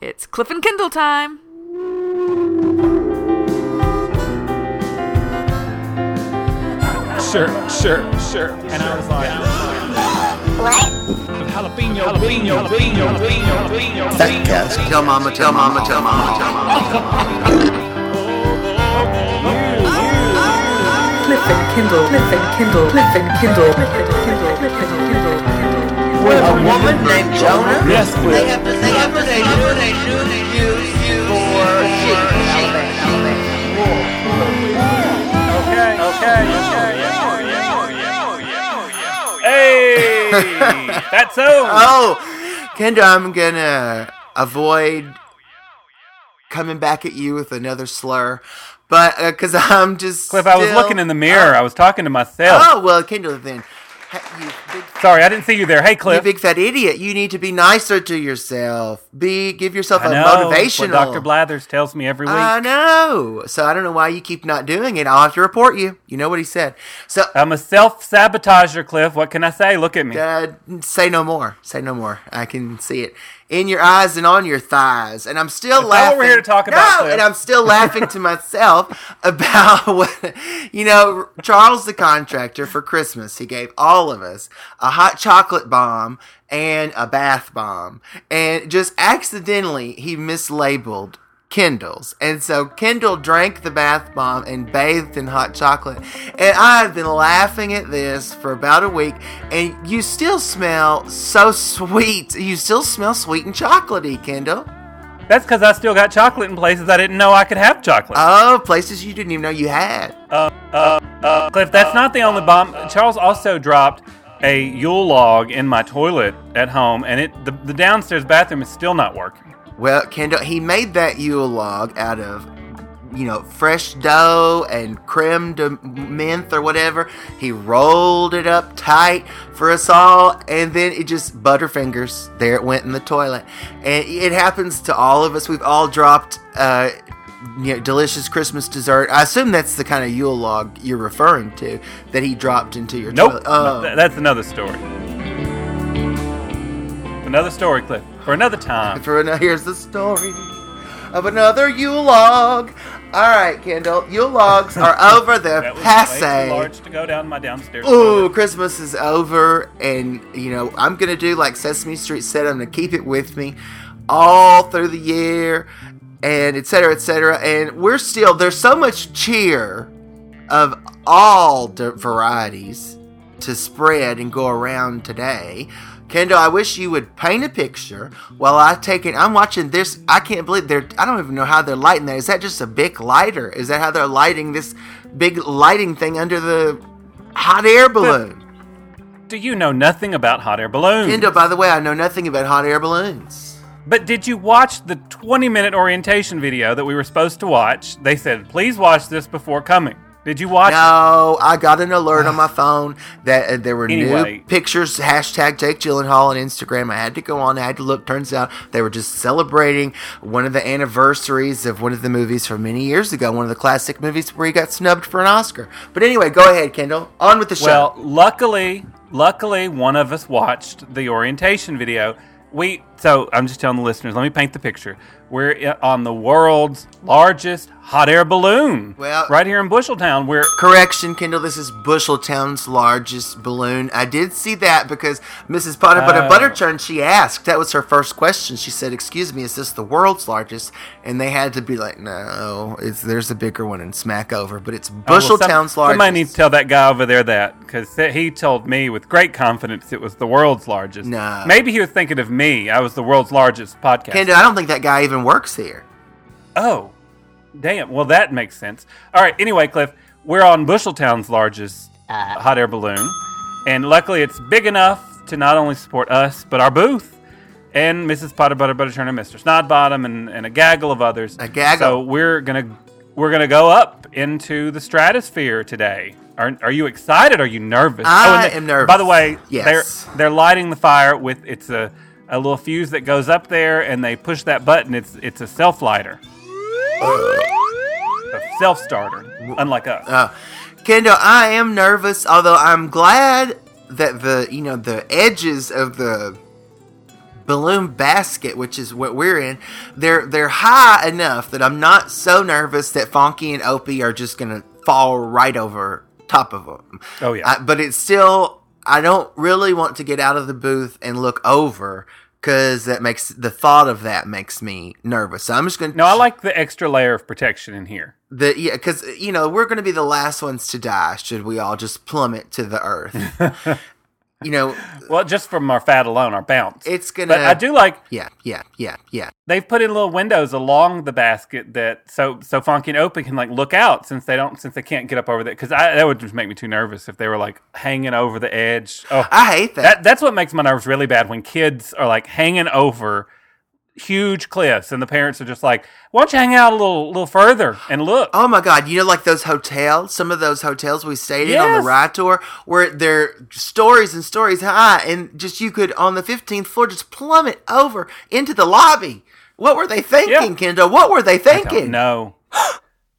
It's Cliff and Kindle time. Sure, sure, sure. And I was like, jalapeno, jalapeno, jalapeno, jalapeno, Fatcast. Tell mama, tell mama, tell mama, tell mama. Cliff and Kindle, Cliff and Kindle, Cliff and Kindle, Cliff and Kindle, Cliff and Kindle, Kindle. With a woman named Jonah. Yes, They Cliff. have to, they have to, they do, they do, they use you for sheep, sheep, Okay, okay, okay. Hey, that's so. Oh, Kendra, I'm gonna avoid coming back at you with another slur, but uh, because I'm just Cliff, I was looking in the mirror. I was talking to myself. Oh well, Kendra, then you big, Sorry, I didn't see you there. Hey, Cliff. you big fat idiot, you need to be nicer to yourself. Be give yourself I a know motivational. what Dr. Blathers tells me every week. I know. So I don't know why you keep not doing it. I'll have to report you. You know what he said. So I'm a self sabotager, Cliff. What can I say? Look at me. Uh, say no more. Say no more. I can see it in your eyes and on your thighs. And I'm still That's not laughing. what we're here to talk about, No, Cliff. and I'm still laughing to myself about what you know. Charles the contractor for Christmas, he gave all of us a hot chocolate bomb and a bath bomb, and just accidentally he mislabeled. Kindles. And so Kendall drank the bath bomb and bathed in hot chocolate. And I've been laughing at this for about a week. And you still smell so sweet. You still smell sweet and chocolatey, Kendall. That's because I still got chocolate in places I didn't know I could have chocolate. Oh, places you didn't even know you had. Uh, uh, uh, Cliff, that's not the only bomb. Charles also dropped a Yule log in my toilet at home, and it the, the downstairs bathroom is still not working. Well, Kendall, he made that Yule log out of, you know, fresh dough and creme de menthe or whatever. He rolled it up tight for us all, and then it just butterfingers. There it went in the toilet, and it happens to all of us. We've all dropped, uh, you know, delicious Christmas dessert. I assume that's the kind of Yule log you're referring to that he dropped into your Nope, toilet. Oh. Th- that's another story. Another story, Cliff, for another time. For another, here's the story of another Yule log. All right, Kendall, Yule logs are over. They're That was way too passe. large to go down my downstairs. Ooh, toilet. Christmas is over, and you know I'm gonna do like Sesame Street said. I'm gonna keep it with me all through the year, and etc. cetera, et cetera. And we're still there's so much cheer of all the varieties to spread and go around today. Kendall, I wish you would paint a picture while I take it. I'm watching this. I can't believe they're. I don't even know how they're lighting that. Is that just a big lighter? Is that how they're lighting this big lighting thing under the hot air balloon? Do you know nothing about hot air balloons? Kendall, by the way, I know nothing about hot air balloons. But did you watch the 20 minute orientation video that we were supposed to watch? They said, please watch this before coming. Did you watch it? No, I got an alert on my phone that uh, there were Anyway. new pictures. Hashtag Jake Gyllenhaal on Instagram. I had to go on. I had to look. Turns out they were just celebrating one of the anniversaries of one of the movies from many years ago. One of the classic movies where he got snubbed for an Oscar. But anyway, go ahead, Kendall. On with the show. Well, luckily, luckily, one of us watched the orientation video. We so I'm just telling the listeners. Let me paint the picture. We're on the world's largest hot air balloon. Well- right here in Busheltown. We're Correction, Kendall. This is Busheltown's largest balloon. I did see that because Mrs. Potter Butter Oh. Butterchurn, she asked. That was her first question. She said, "Excuse me, is this the world's largest?" And they had to be like, "No, it's there's a bigger one in Smackover, but it's Oh, well, some- Busheltown's largest." Somebody needs to tell that guy over there that because he told me with great confidence it was the world's largest. No. Maybe he was thinking of me. I was the world's largest podcast. Kendall, I don't think that guy even works here. Oh, damn. Well, that makes sense. All right. Anyway, Cliff, we're on Busheltown's largest Uh. hot air balloon, and luckily it's big enough to not only support us but our booth and Mrs. Potter Butter Butterchurn and Mr. Snodbottom and, and a gaggle of others. A gaggle. So we're gonna we're gonna go up into the stratosphere today. Are, are you excited? Are you nervous? I and am nervous. By the way, Yes. they're they're lighting the fire with it's a a little fuse that goes up there, and they push that button. It's it's a self lighter, a self starter, unlike us. Uh, Kendall, I am nervous, although I'm glad that the you know the edges of the balloon basket, which is what we're in, they're they're high enough that I'm not so nervous that Funky and Opie are just gonna fall right over top of them. Oh, yeah. I, but it's still I don't really want to get out of the booth and look over because that makes the thought of that makes me nervous. So I'm just gonna No, I like the extra layer of protection in here. the yeah because you know we're gonna be the last ones to die should we all just plummet to the earth. you know Well, just from our fat alone, our bounce. it's gonna. but I do like Yeah, yeah, yeah, yeah. they've put in little windows along the basket that so so Funky and Opie can like look out since they don't since they can't get up over there because I that would just make me too nervous if they were like hanging over the edge. Oh, I hate that. that that's what makes my nerves really bad when kids are like hanging over huge cliffs and the parents are just like, "Why don't you hang out a little little further and look?" Oh my god! You know, like those hotels. Some of those hotels we stayed in on the ride tour, where they're stories and stories high, and just you could on the fifteenth floor just plummet over into the lobby. What were they thinking, Yeah. Kendall? What were they thinking? don't.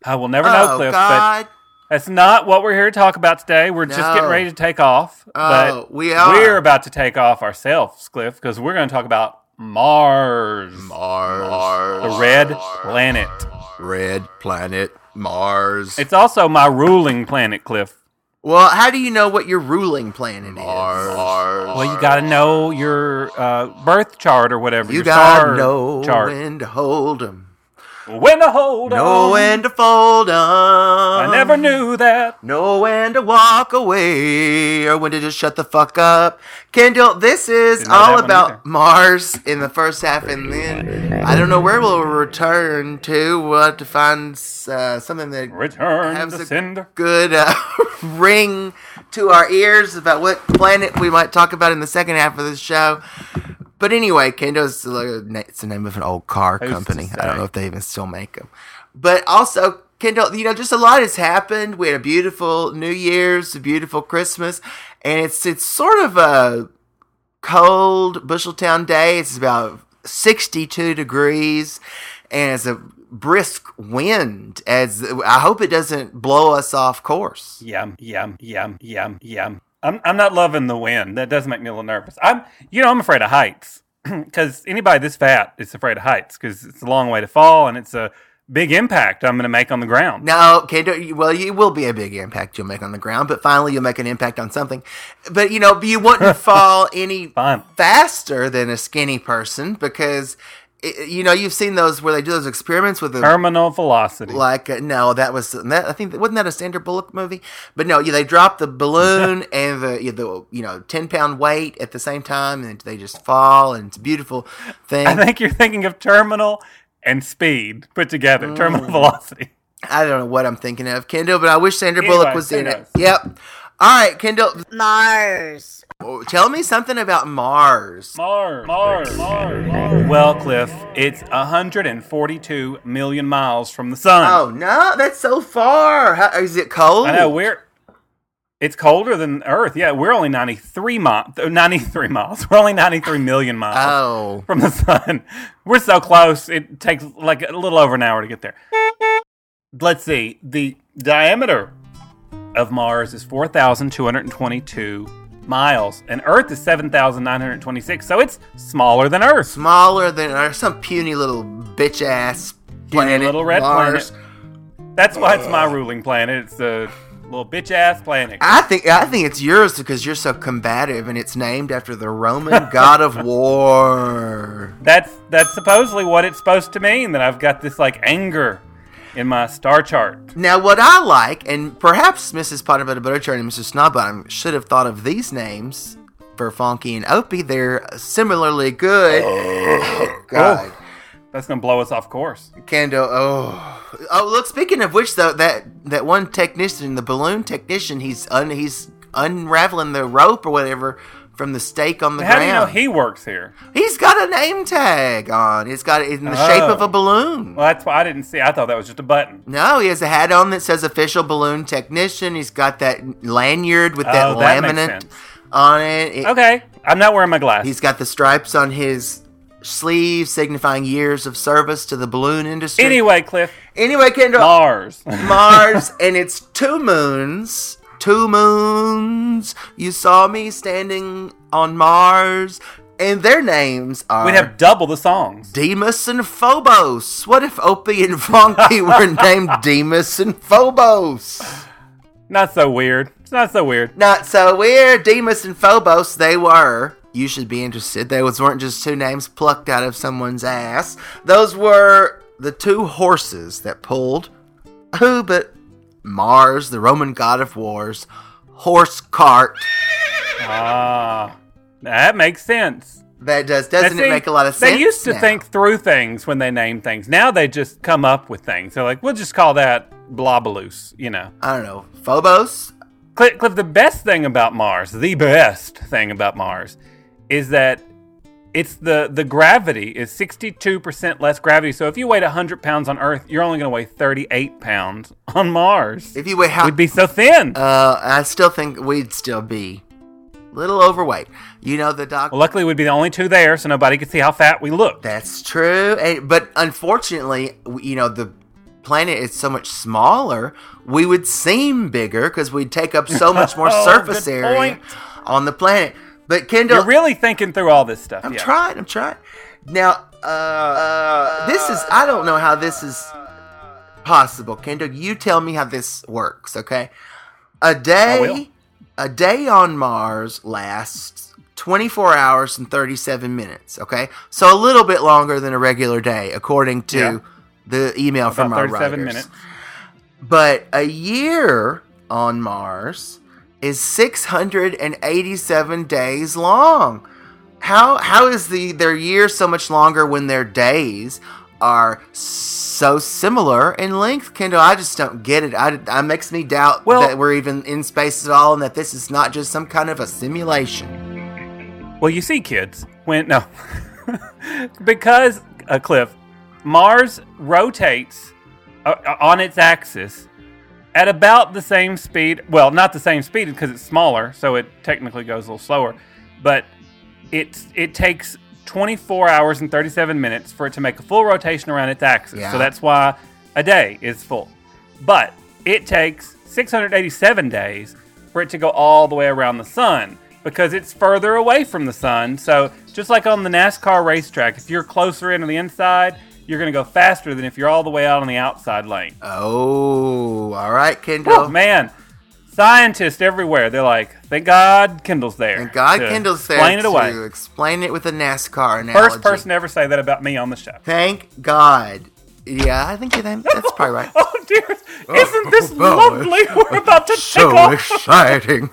I will never know, Oh Cliff, but That's not what we're here to talk about today. We're just getting ready to take off. Oh, but we are. We're about to take off ourselves, Cliff, because we're going to talk about Mars, Mars, the red planet. red planet, Mars. It's also my ruling planet, Cliff. well, how do you know what your ruling planet is? Mars. Well, you got to know your uh, birth chart or whatever. You your gotta star know chart. when to hold 'em, When to hold know on. when to fold 'em. I never knew that. Know when to walk away or when to just shut the fuck up. Kendall, this is Didn't know that all one about either. Mars in the first half, and then I don't know where we'll return to. We'll have to find uh, something that Return has to a sender. good uh, ring to our ears about what planet we might talk about in the second half of the show. But anyway, Kendo's na- it's the name of an old car to company. I don't know if they even still make them. But also, Kendall, you know, just a lot has happened. We had a beautiful New Year's, a beautiful Christmas, and it's it's sort of a cold Busheltown day. It's about 62 degrees and it's a brisk wind as I hope it doesn't blow us off course. Yum, yum, yum, yum, yum. I'm, I'm not loving the wind. That does make me a little nervous. I'm, you know, I'm afraid of heights because anybody this fat is afraid of heights because it's a long way to fall and it's a big impact I'm going to make on the ground. No, you- well, you will be a big impact you'll make on the ground, but finally you'll make an impact on something. But you know, you wouldn't fall any faster than a skinny person because i- you know you've seen those where they do those experiments with the Terminal velocity. like uh, no that was that i think wasn't that a Sandra Bullock movie but no yeah, they drop the balloon and the yeah, the you know 10 pound weight at the same time and they just fall and it's a beautiful thing I think you're thinking of terminal and speed put together. Terminal Mm. velocity. i don't know what i'm thinking of kendall but i wish sandra Anyway, bullock was who in it yep all right kendall Mars. Oh, tell me something about mars Mars, Mars, Mars, Mars. Well, Cliff, it's 142 million miles from the sun. oh no that's so far How, is it cold I know we're. It's colder than Earth. Yeah, we're only 93 miles. Uh, 93 miles. We're only 93 million miles oh from the sun. We're so close. It takes like a little over an hour to get there. Let's see. The diameter of Mars is 4,222 miles, and Earth is 7,926. So it's smaller than Earth. smaller than or some puny little bitch ass planet little red mars planet. That's why it's my ruling planet. It's a little bitch ass planet. I think I think it's yours because you're so combative, and it's named after the Roman god of war. That's that's supposedly what it's supposed to mean. That I've got this like anger in my star chart. Now, what I like, and perhaps Mrs. Potterbutt Butterchurn and Mr. Snobbottom should have thought of these names for Funky and Opie. They're similarly good. Oh, God. Oh. That's gonna blow us off course. Kendo, oh, oh! Look, speaking of which, though, that that one technician, the balloon technician, he's un, he's unraveling the rope or whatever from the stake on the How do you know he works here? He's got a name tag on. It's got it in the shape of Oh. a balloon. Well, that's why I didn't see. I thought that was just a button. No, he has a hat on that says official balloon technician. He's got that lanyard with that Oh, that laminate on it. It- Okay, I'm not wearing my glasses. He's got the stripes on his sleeve signifying years of service to the balloon industry. Anyway, Cliff, anyway, Kendall, Mars. Mars, and it's two moons. Two moons. You saw me standing on Mars. And their names are We'd have double the songs. Deimos and Phobos. What if Opie and Fonky were named Deimos and Phobos? Not so weird. It's not so weird. Not so weird. Deimos and Phobos, they were. You should be interested. Those weren't just two names plucked out of someone's ass. Those were the two horses that pulled who but Mars, the Roman god of wars, horse cart. Ah, that makes sense. That does doesn't Now, it make a lot of sense? They used to now? think through things when they name things. Now they just come up with things. They're like, we'll just call that Blobaloose, you know. I don't know. Phobos? Cliff, Cliff, the best thing about Mars, the best thing about Mars, is that it's the the gravity is 62% less gravity. So if you weighed 100 pounds on Earth, you're only going to weigh 38 pounds on Mars. If you weigh how We'd be so thin. uh I still think we'd still be a little overweight. You know the doc well, luckily, we'd be the only two there, so nobody could see how fat we looked. That's true. And, but unfortunately, you know, the planet is so much smaller, we would seem bigger because we'd take up so much more Oh, surface area point. on the planet. But Kendall, You're really thinking through all this stuff. I'm yeah. trying. I'm trying. Now, uh, uh, this is. I don't know how this is possible. Kendall, you tell me how this works, okay? A day, a day on Mars lasts 24 hours and 37 minutes. Okay, so a little bit longer than a regular day, according to Yeah. the email from our 37 writers. minutes. But a year on Mars is 687 days long. How how is the their year so much longer when their days are so similar in length? Kendall, I just don't get it. I, it makes me doubt Well- that we're even in space at all, and that this is not just some kind of a simulation. Well, you see, kids, when no, because uh, Cliff, Mars rotates uh, on its axis at about the same speed. Well, not the same speed because it's smaller, so it technically goes a little slower. But it it takes 24 hours and 37 minutes for it to make a full rotation around its axis. Yeah. So that's why a day is full. But it takes 687 days for it to go all the way around the sun because it's further away from the sun. So just like on the NASCAR racetrack, if you're closer into the inside, you're going to go faster than if you're all the way out on the outside lane. Oh, all right, Kendall. Oh man, scientists everywhere. They're like, thank God Kindle's there. and God to Kendall's there Explain it to away. explain it with a NASCAR analogy. First person to ever say that about me on the show. Thank God. Yeah, I think that- that's probably right. Oh dear, oh, isn't this Oh, lovely? We're about to take so off. exciting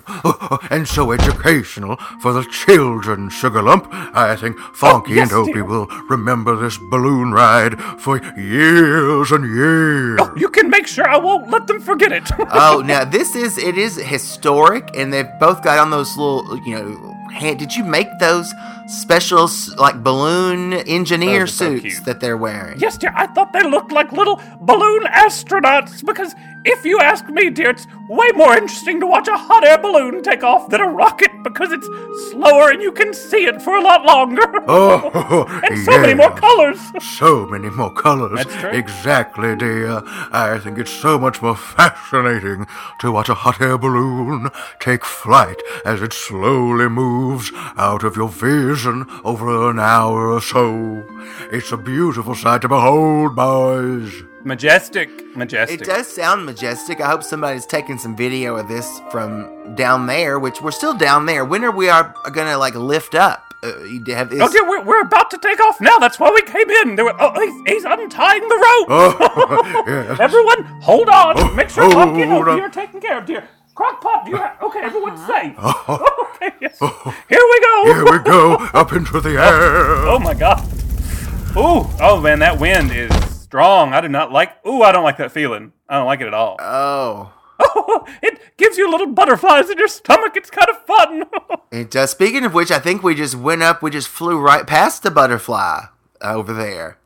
and so educational for the children, Sugar Lump. I think Funky Oh, yes, and Opie dear. will remember this balloon ride for years and years. Oh, you can make sure I won't let them forget it. oh, now this is it is historic, and they've both got on those little, you know, hand. Did you make those special like balloon engineer Those so suits cute. that they're wearing? yes, dear, I thought they looked like little balloon astronauts because if you ask me, dear, it's way more interesting to watch a hot air balloon take off than a rocket because it's slower and you can see it for a lot longer. Oh, and so many more colors. So many more colors. That's true. Exactly, dear. I think it's so much more fascinating to watch a hot air balloon take flight as it slowly moves out of your vision over an hour or so. It's a beautiful sight to behold, boys. Majestic, majestic. It does sound majestic. I hope somebody's taking some video of this from down there, which we're still down there. When are we are gonna like lift up? Uh, have is, Oh dear, we're, we're about to take off now. That's why we came in. There were, oh, he's, he's untying the rope. Oh, yes. Everyone, hold on. Oh, Make sure Pumpkin and hold Opie on. are taken care of, dear. Crockpot, do you have... Okay, everyone's safe. okay, yes. Here we go. Here we go, up into the air. Oh, my God. Ooh, oh, man, that wind is strong. I do not like... Ooh, I don't like that feeling. I don't like it at all. oh. Oh, it gives you little butterflies in your stomach. It's kind of fun. It does. Speaking of which, I think we just went up. We just flew right past the butterfly over there.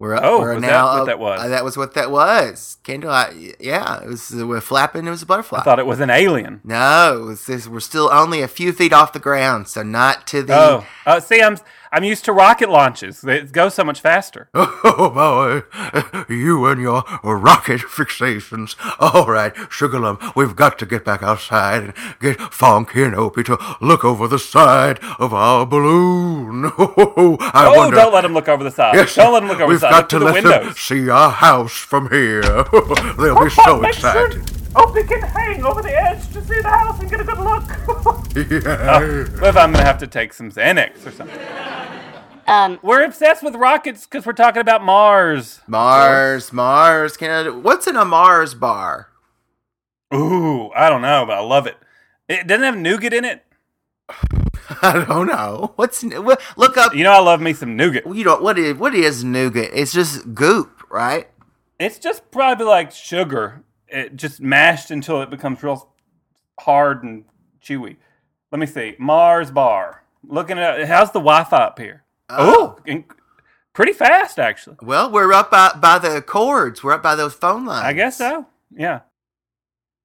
We're. Oh, we're was now that what that was? uh, that was what that was. Kendall, I, yeah, it was. uh, We're flapping. It was a butterfly. I thought it was an alien. no, it was this, we're still only a few feet off the ground, so not to the. Oh, uh, see, I'm I'm used to rocket launches. They go so much faster. Oh boy, you and your rocket fixations. All right, Sugarlum, we've got to get back outside and get Funky and Opie to look over the side of our balloon. Oh, I Oh, wonder. don't let him look over the side. Yes, don't let him look over we've the side. got Look to through the let them windows. see our house from here. They'll be so excited. Opie can hang over the edge to see the house and get a good look. Yeah. What if I'm gonna have to take some Xanax or something? Um, We're obsessed with rockets because we're talking about Mars. Mars, Mars, Canada. What's in a Mars bar? Ooh, I don't know, but I love it. It doesn't have nougat in it. I don't know. What's what, look up? You know, I love me some nougat. You know what is what is nougat? It's just goop, right? It's just probably like sugar, it just mashed until it becomes real hard and chewy. Let me see. Mars bar. Looking at how's the Wi-Fi up here? Oh, in- pretty fast actually. Well, we're up by, by the cords. We're up by those phone lines. I guess so. Yeah.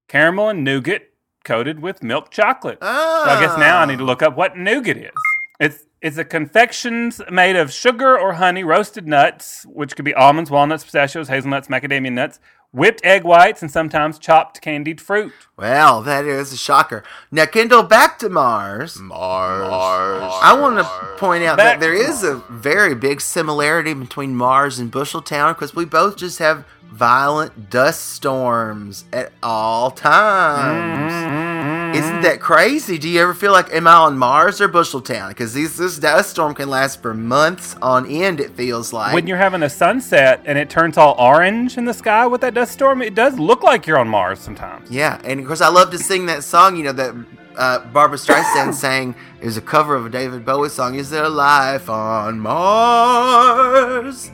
Caramel and nougat coated with milk chocolate. Oh. So I guess oh. now I need to look up what nougat is. It's it's a confections made of sugar or honey, roasted nuts, which could be almonds, walnuts, pistachios, hazelnuts, macadamia nuts, whipped egg whites, and sometimes chopped candied fruit. Well, that is a shocker. Now, Kendall, back to Mars. Mars. Mars. I want to point out Back that there is a very big similarity between Mars and Busheltown because we both just have violent dust storms at all times. Mm-hmm. Isn't that crazy? Do you ever feel like, am I on Mars or Busheltown? Because this dust storm can last for months on end, it feels like. When you're having a sunset and it turns all orange in the sky with that dust storm, it does look like you're on Mars sometimes. Yeah, and of course I love to sing that song. You know that uh, Barbra Streisand sang. It was a cover of a David Bowie song. Is there life on Mars?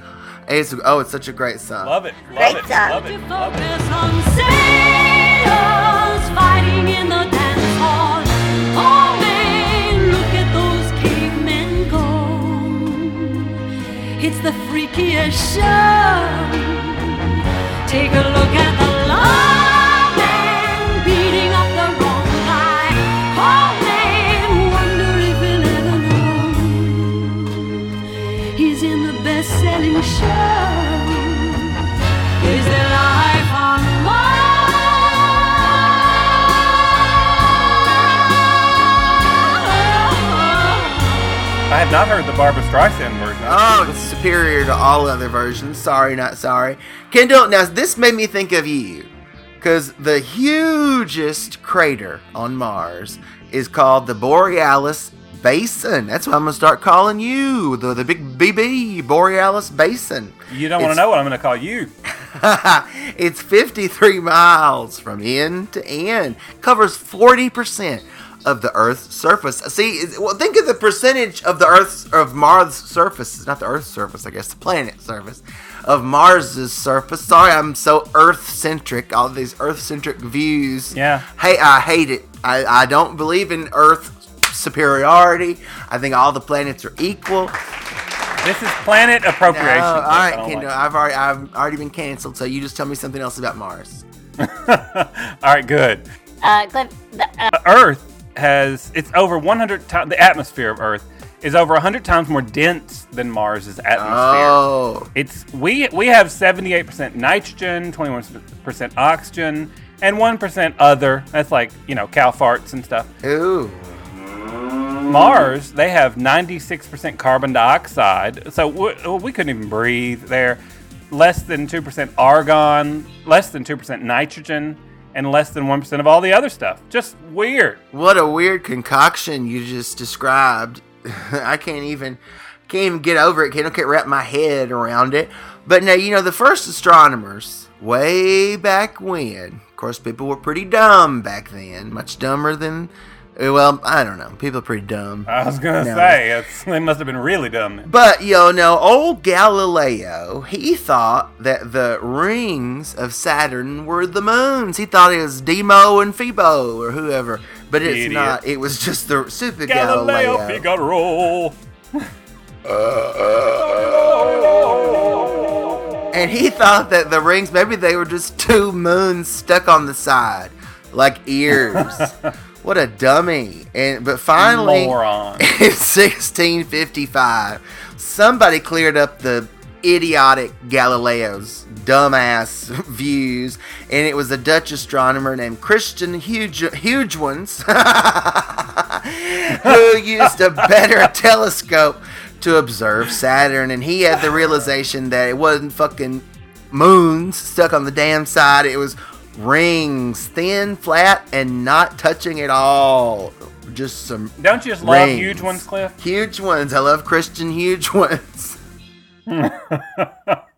It's, oh, it's such a great song. Love it. Love Great it. song. Love it. Love it. Focus on It's the freakiest show. Take a look at the Mars? I have not heard the Barbra Streisand version. Oh, it's superior to all other versions. Sorry, not sorry. Kendall, now this made me think of you. Because the hugest crater on Mars is called the Borealis Basin. That's what I'm going to start calling you. The, the big BB, Borealis Basin. You don't want to know what I'm going to call you. it's 53 miles from end to end. Covers 40% of the Earth's surface. See, well, think of the percentage of the Earth's of Mars' surface, It's not the Earth's surface, I guess, the planet's surface of Mars's surface. Sorry, I'm so Earth-centric. All these Earth-centric views. Yeah. Hey, I hate it. I, I don't believe in Earth superiority. I think all the planets are equal. This is planet appropriation. No, all folks. Kendall. Like I've already I've already been canceled. So you just tell me something else about Mars. All right, good. uh, Cliff, the, uh, Earth has it's over 100 times the atmosphere of Earth is over 100 times more dense than Mars's atmosphere. Oh, It's we we have 78% nitrogen, 21% oxygen, and 1% other. That's like, you know, cow farts and stuff. ooh. Mars, they have 96% carbon dioxide. So we, we couldn't even breathe there. Less than 2% argon, less than 2% nitrogen, and less than 1% of all the other stuff. Just weird. What a weird concoction you just described. I can't even can't even get over it. Can't, wrap my head around it. But now you know the first astronomers, way back when. Of course, people were pretty dumb back then, much dumber than. Eh, well, I don't know. People are pretty dumb. I was going to No. say, it's, they must have been really dumb. But you know, old Galileo, he thought that the rings of Saturn were the moons. He thought it was Demo and Phoebo or whoever, but it's Idiot. not. It was just the super Galileo Galileo. Figaro. And he thought that the rings maybe they were just two moons stuck on the side, like ears. What a dummy! And but finally, Moron. in 1655, somebody cleared up the idiotic Galileo's dumbass views, and it was a Dutch astronomer named Christian Huge Huge Ones who used a better telescope to observe Saturn, and he had the realization that it wasn't fucking moons stuck on the damn side; it was rings, thin, flat, and not touching at all. Just some Don't you just love huge ones, Cliff? Huge ones. I love Christian huge ones.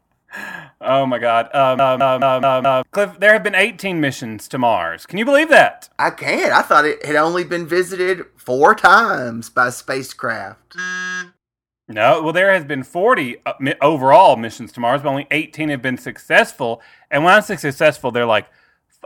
Oh my God, um, um, um, um, um, uh, Cliff. There have been 18 missions to Mars. Can you believe that? I can't. I thought it had only been visited four times by spacecraft. No, well, there has been 40 uh, overall missions to Mars, but only 18 have been successful. And when I say successful, they're like,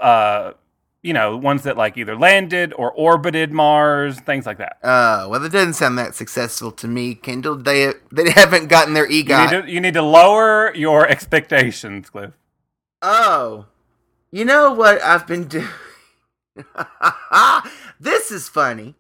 uh, you know, ones that like either landed or orbited Mars, things like that. Uh, well, that doesn't sound that successful to me, Kendall. They they haven't gotten their You need, to, you need to lower your expectations, Cliff. Oh, you know what I've been doing? this is funny.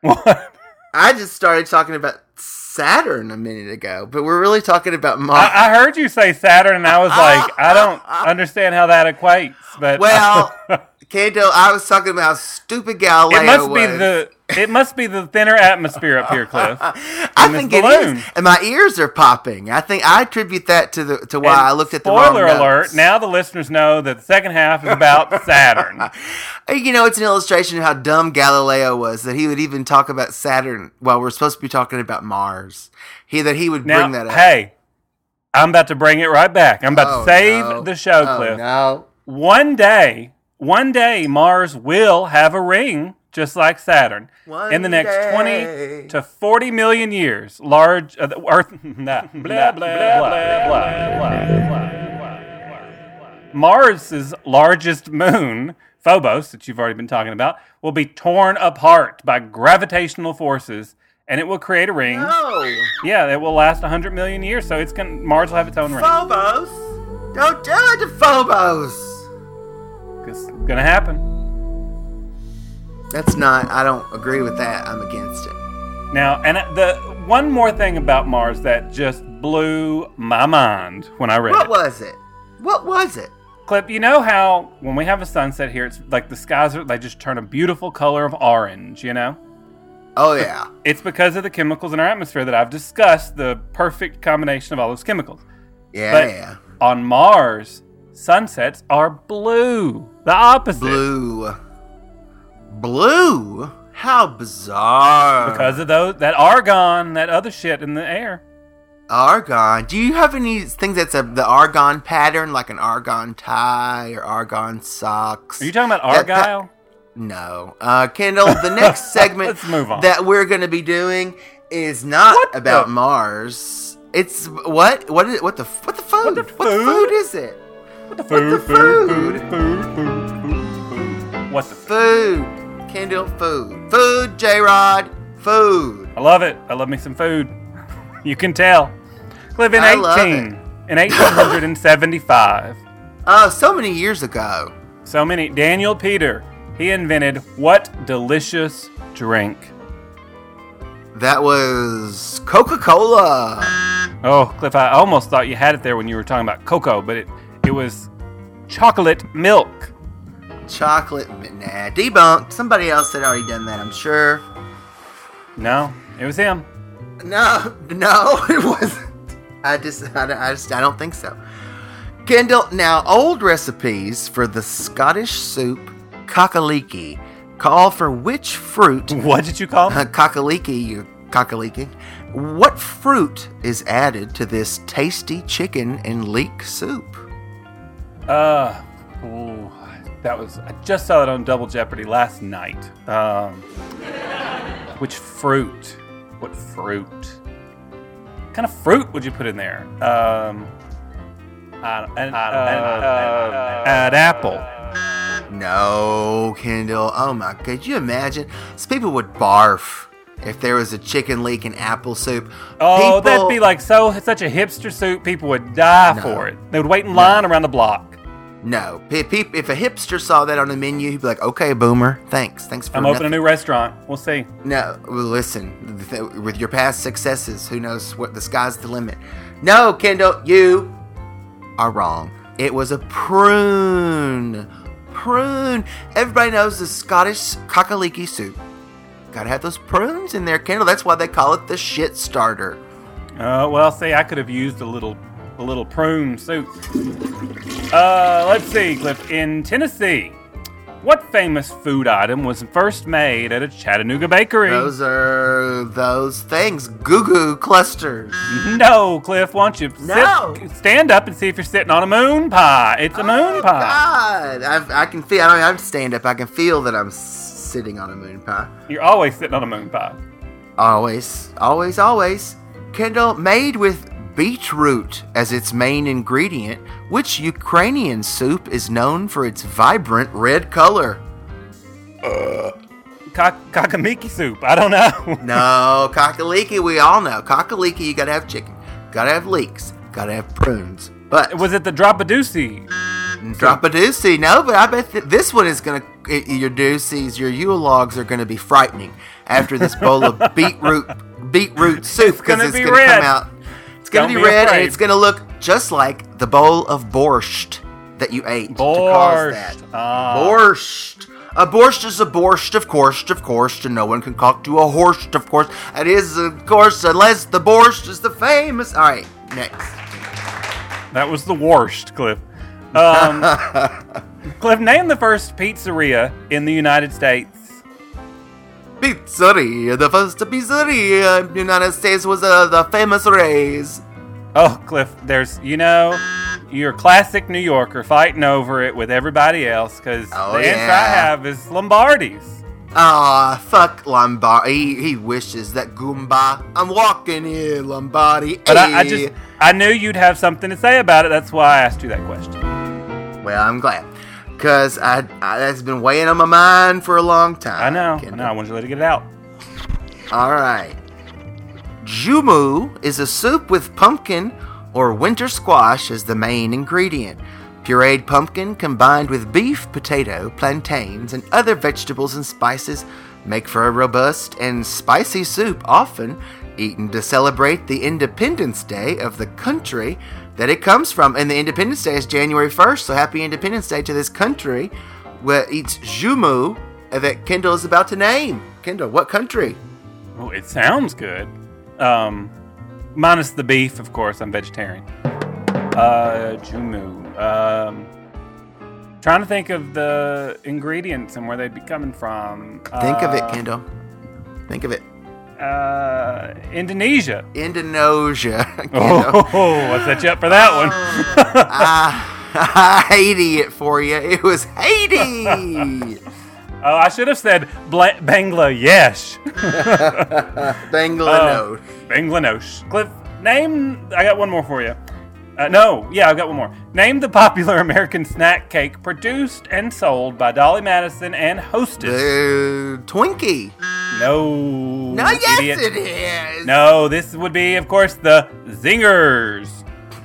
What? I just started talking about Saturn a minute ago, but we're really talking about Mars. I, I heard you say Saturn, and I was like, I don't understand how that equates. But well, Kendall, I was talking about how stupid Galileo it must be was. the it must be the thinner atmosphere up here, Cliff. I think it balloon. is, and my ears are popping. I think I attribute that to the to why And I looked at the spoiler alert. notes. Now the listeners know that the second half is about Saturn. You know, it's an illustration of how dumb Galileo was that he would even talk about Saturn while we're supposed to be talking about Mars. He that he would Now, bring that up. hey, I'm about to bring it right back. I'm about Oh, to save no. the show, Oh, Cliff. No, One day, one day, Mars will have a ring just like Saturn. One In the next day. 20 to 40 million years, large uh, Earth. Nah, blah, blah, blah, blah, blah, blah, blah. Mars's largest moon, Phobos, that you've already been talking about, will be torn apart by gravitational forces, and it will create a ring. no, Yeah, it will last 100 million years, so it's going Mars will have its own ring. Phobos! Don't do it to Phobos. It's going to happen. That's not. I don't agree with that. I'm against it. Now, and the one more thing about Mars that just blew my mind when I read What it. was it? What was it? Clip, you know how when we have a sunset here, it's like the skies are they just turn a beautiful color of orange, you know? Oh yeah. It's because of the chemicals in our atmosphere that I've discussed the perfect combination of all those chemicals. Yeah, But yeah. on Mars, sunsets are blue. The opposite. Blue. Blue? How bizarre. Because of those that argon, that other shit in the air. Argon. Do you have any things that's a, the argon pattern, like an argon tie or argon socks? Are you talking about argyle? No, uh, Kendall. The next segment Let's move on. that we're going to be doing is not what about the? Mars. It's what? What is? What the? What the food? What the food, what the food is it? What the food? What the food? Food. Food. Food. Food. food, food, food. What the food? Kendall, food. Food, J Rod. Food. I love it. I love me some food. You can tell. Live in I love 18. it. In 1875. Oh, so many years ago. So many. Daniel Peter. He invented what delicious drink? That was Coca Cola. Oh, Cliff, I almost thought you had it there when you were talking about cocoa, but it, it was chocolate milk. Chocolate. Nah, debunked. Somebody else had already done that, I'm sure. No, it was him. No, no, it wasn't. I just, I, don't- I just, I don't think so. Kendall, now old recipes for the Scottish soup cockaliki call for which fruit? What did you call? Uh, cockaliki, you cockaliki. What fruit is added to this tasty chicken and leek soup? Uh, ooh, that was. I just saw it on Double Jeopardy last night. Um, which fruit? What fruit? What kind of fruit would you put in there? Um, an, an, uh, an apple. No, Kendall. Oh my, god, could you imagine? So people would barf if there was a chicken leek and apple soup. Oh, People- that'd be like so such a hipster soup. People would die No. for it. They would wait in line around the block. No. If a hipster saw that on the menu, he'd be like, "Okay, boomer, thanks, thanks for." I'm opening a new restaurant. We'll see. No, well, listen. With your past successes, who knows what the sky's the limit? No, Kendall, you are wrong. It was a prune. Prune. Everybody knows the Scottish cockaliki soup. Gotta have those prunes in there, Kendall. That's why they call it the shit starter. Uh, well, say I could have used a little, a little prune soup. Uh, let's see, Cliff. In Tennessee, what famous food item was first made at a Chattanooga bakery? Those are those things. Goo goo clusters. No, Cliff. Why don't you No. sit, stand up and see if you're sitting on a moon pie? It's a moon Oh, pie. God. I've, I can feel, I don't have to stand up. I can feel that I'm sitting on a moon pie. You're always sitting on a moon pie. Always, always, always. Kendall, made with beetroot as its main ingredient, which Ukrainian soup is known for its vibrant red color. Uh, Kak- kakamiki soup. I don't know. No, cockaliki, we all know. Cockaliki, you gotta have chicken, gotta have leeks, gotta have prunes. But was it the Drapadusi? drop a doozy. No, but I bet th- this one is gonna, your doozies, your Yule logs are gonna be frightening after this bowl of beetroot beetroot soup because gonna it's be gonna come out. It's gonna be, be red and it's gonna look just like the bowl of borscht that you ate to cause that. Borscht. Ah. Borscht. A borscht is a borscht, of course, of course, and no one can concoct to a horscht, of course. It is, of course, unless the borscht is the famous. All right, next. That was the worst, Cliff. Um, Cliff, name the first pizzeria in the United States. Pizzeria. The first pizzeria in the United States was uh, the famous Ray's. Oh, Cliff, there's, you know, you're a classic New Yorker fighting over it with everybody else because Oh, the answer I have is Lombardi's. Ah, fuck Lombardi. He, he wishes that Goomba. I'm walking here, Lombardi. But I, I just, I knew you'd have something to say about it. That's why I asked you that question. Well, I'm glad. Because I, I, that's been weighing on my mind for a long time. I know, I Kendall. know. I wanted you to let it get it out. All right. Joumou is a soup with pumpkin or winter squash as the main ingredient. Pureed pumpkin combined with beef, potato, plantains, and other vegetables and spices make for a robust and spicy soup, often eaten to celebrate the Independence Day of the country that it comes from. And the Independence Day is January 1st, so happy Independence Day to this country where it's joumou that Kendall is about to name. Kendall, what country? Oh, it sounds good. Um, minus the beef, of course. I'm vegetarian. Uh, Joumou. Um, trying to think of the ingredients and where they'd be coming from. Think of it, Uh, Kendall. Think of it. Uh, Indonesia. Indonesia. Oh, set you up for that one. I, I Haiti it for you. It was Haiti. Oh, I should have said Bla- Bangladesh. Bangladesh. Bangladesh. Cliff, name. I got one more for you. Uh, no, yeah, I've got one more. Name the popular American snack cake produced and sold by Dolly Madison and Hostess. Uh, Twinkie. no. No, yes, idiot. it is. No, this would be, of course, the Zingers.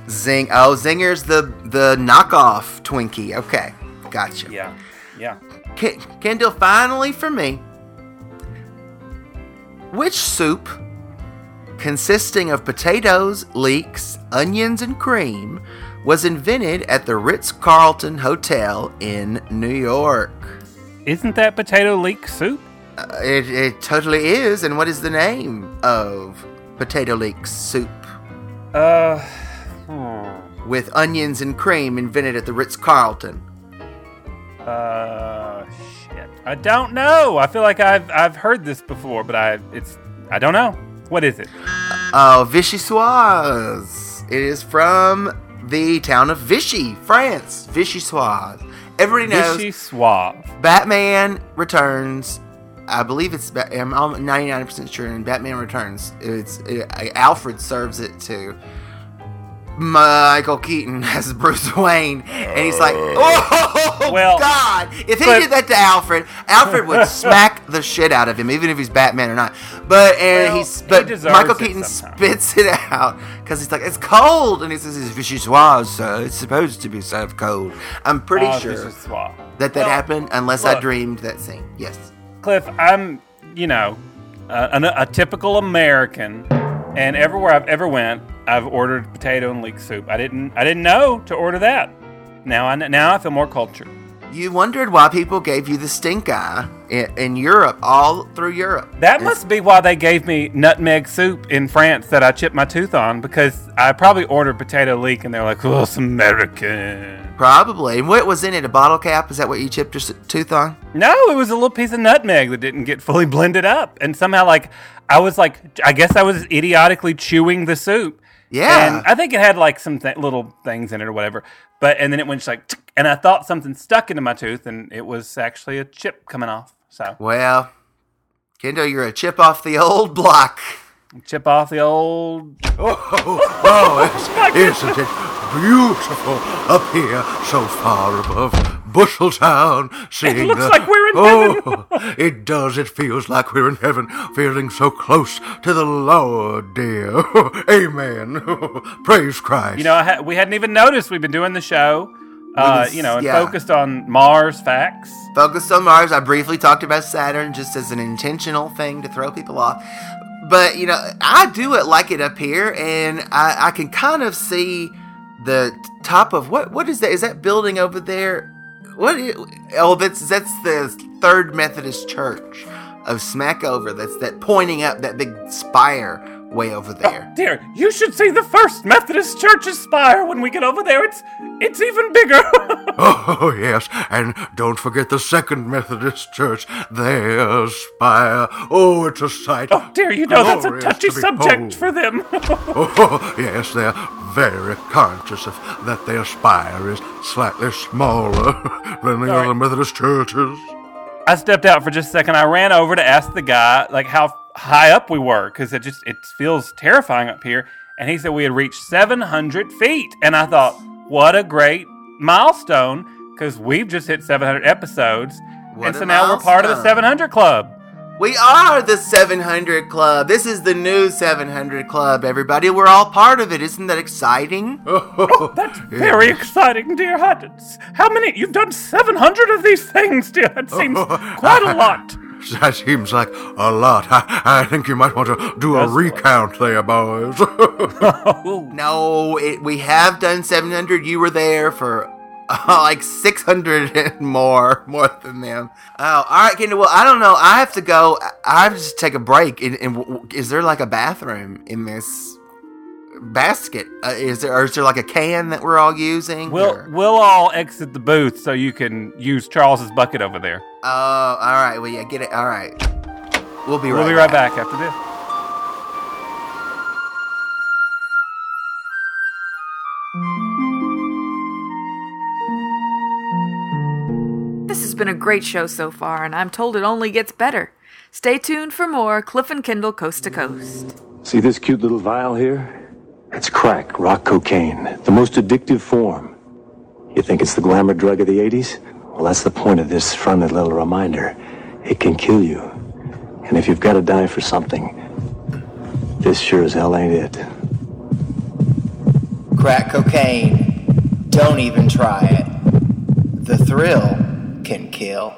Zing. Oh, Zinger's the the knockoff Twinkie. Okay, gotcha. Yeah, yeah. K- Kendall, finally for me. Which soup, consisting of potatoes, leeks, onions, and cream, was invented at the Ritz Carlton Hotel in New York? Isn't that potato leek soup? Uh, it, it totally is. And what is the name of potato leek soup Uh, hmm, with onions and cream invented at the Ritz Carlton? uh, shit. I don't know. I feel like I've I've heard this before, but I it's I don't know. What is it? Uh, oh, Vichyssoise. It is from the town of Vichy, France. Vichy Vichyssoise. Everybody knows Vichy suave. Batman Returns. I believe it's. I'm 99% sure And Batman Returns. It's it, Alfred serves it to Michael Keaton as Bruce Wayne, and he's like, oh. "Oh Well, God!" If he but- did that to Alfred, Alfred would smack the shit out of him, even if he's Batman or not. But and Well, he's but deserves Michael Keaton sometimes. spits it out because he's like, "It's cold," and he says, "It's vichyssoise, sir. It's supposed to be served cold." I'm pretty Oh, sure this that that Well, happened, unless I dreamed that scene. Yes. Cliff, I'm, you know, a, a, a typical American, and everywhere I've ever went, I've ordered potato and leek soup. I didn't, I didn't know to order that. Now I now I feel more cultured. You wondered why people gave you the stink eye in, in Europe, all through Europe. That It's- must be why they gave me nutmeg soup in France that I chipped my tooth on because I probably ordered potato leek and they're like, "Oh, it's American." Probably. And what was in it? A bottle cap? Is that what you chipped your tooth on? No, it was a little piece of nutmeg that didn't get fully blended up, and somehow, like, I was like, I guess I was idiotically chewing the soup. Yeah. and I think it had like some th- little things in it or whatever. But and then it went just like, tick, and I thought something stuck into my tooth, and it was actually a chip coming off. So Well, Kendo, you're a chip off the old block. chip off the old. Oh, oh, oh it's, isn't it beautiful up here, so far above Busheltown, seeing it looks the, like we're in oh, it does. It feels like we're in heaven, feeling so close to the Lord, dear. Amen. Praise Christ. You know, I ha- we hadn't even noticed we've been doing the show. Uh, you know, and yeah. focused on Mars facts. Focused on Mars. I briefly talked about Saturn just as an intentional thing to throw people off. But, you know, I do it like it up here, and I, I can kind of see the top of what what is that? Is that building over there? What? oh, that's that's the Third Methodist Church of Smackover. That's that pointing up that big spire way over oh, there. Dear, you should see the first Methodist Church's spire when we get over there. It's it's even bigger. Oh, yes, and don't forget the Second Methodist Church, their spire. Oh, it's a sight. oh dear, you know that's a touchy to subject behold. for them. Oh, yes, they're very conscious of that their spire is slightly smaller than the Sorry. other Methodist churches. I stepped out for just a second. I ran over to ask the guy like how high up we were because it just it feels terrifying up here. And he said we had reached 700 feet, and I thought, what a great milestone because we've just hit 700 episodes, What and so now we're part of the 700 club. We are the 700 Club. This is the new 700 Club, everybody. We're all part of it. Isn't that exciting? Oh, That's very exciting, dear Huddins. How many? You've done 700 of these things, dear. That seems quite a lot. That seems like a lot. I, I think you might want to do a That's recount there, boys. Oh. No, it, we have done 700. You were there for uh, like 600 and more, more than them. Oh, all right, Kendall. Well, I don't know. I have to go. I- have to take a break. And, and is there like a bathroom in this basket? Uh, is there, or is there like a can that we're all using? We'll or- we'll all exit the booth so you can use Charles's bucket over there. Oh, all right. Well, yeah, get it. All right. We'll be right. We'll be right back after this. Been a great show so far, and I'm told it only gets better. Stay tuned for more Cliff and Kindle Coast to Coast. See this cute little vial here? It's crack, rock cocaine, the most addictive form. You think it's the glamour drug of the 80s? Well, that's the point of this friendly little reminder. It can kill you. And if you've got to die for something, this sure as hell ain't it. Crack cocaine. Don't even try it. The thrill can kill.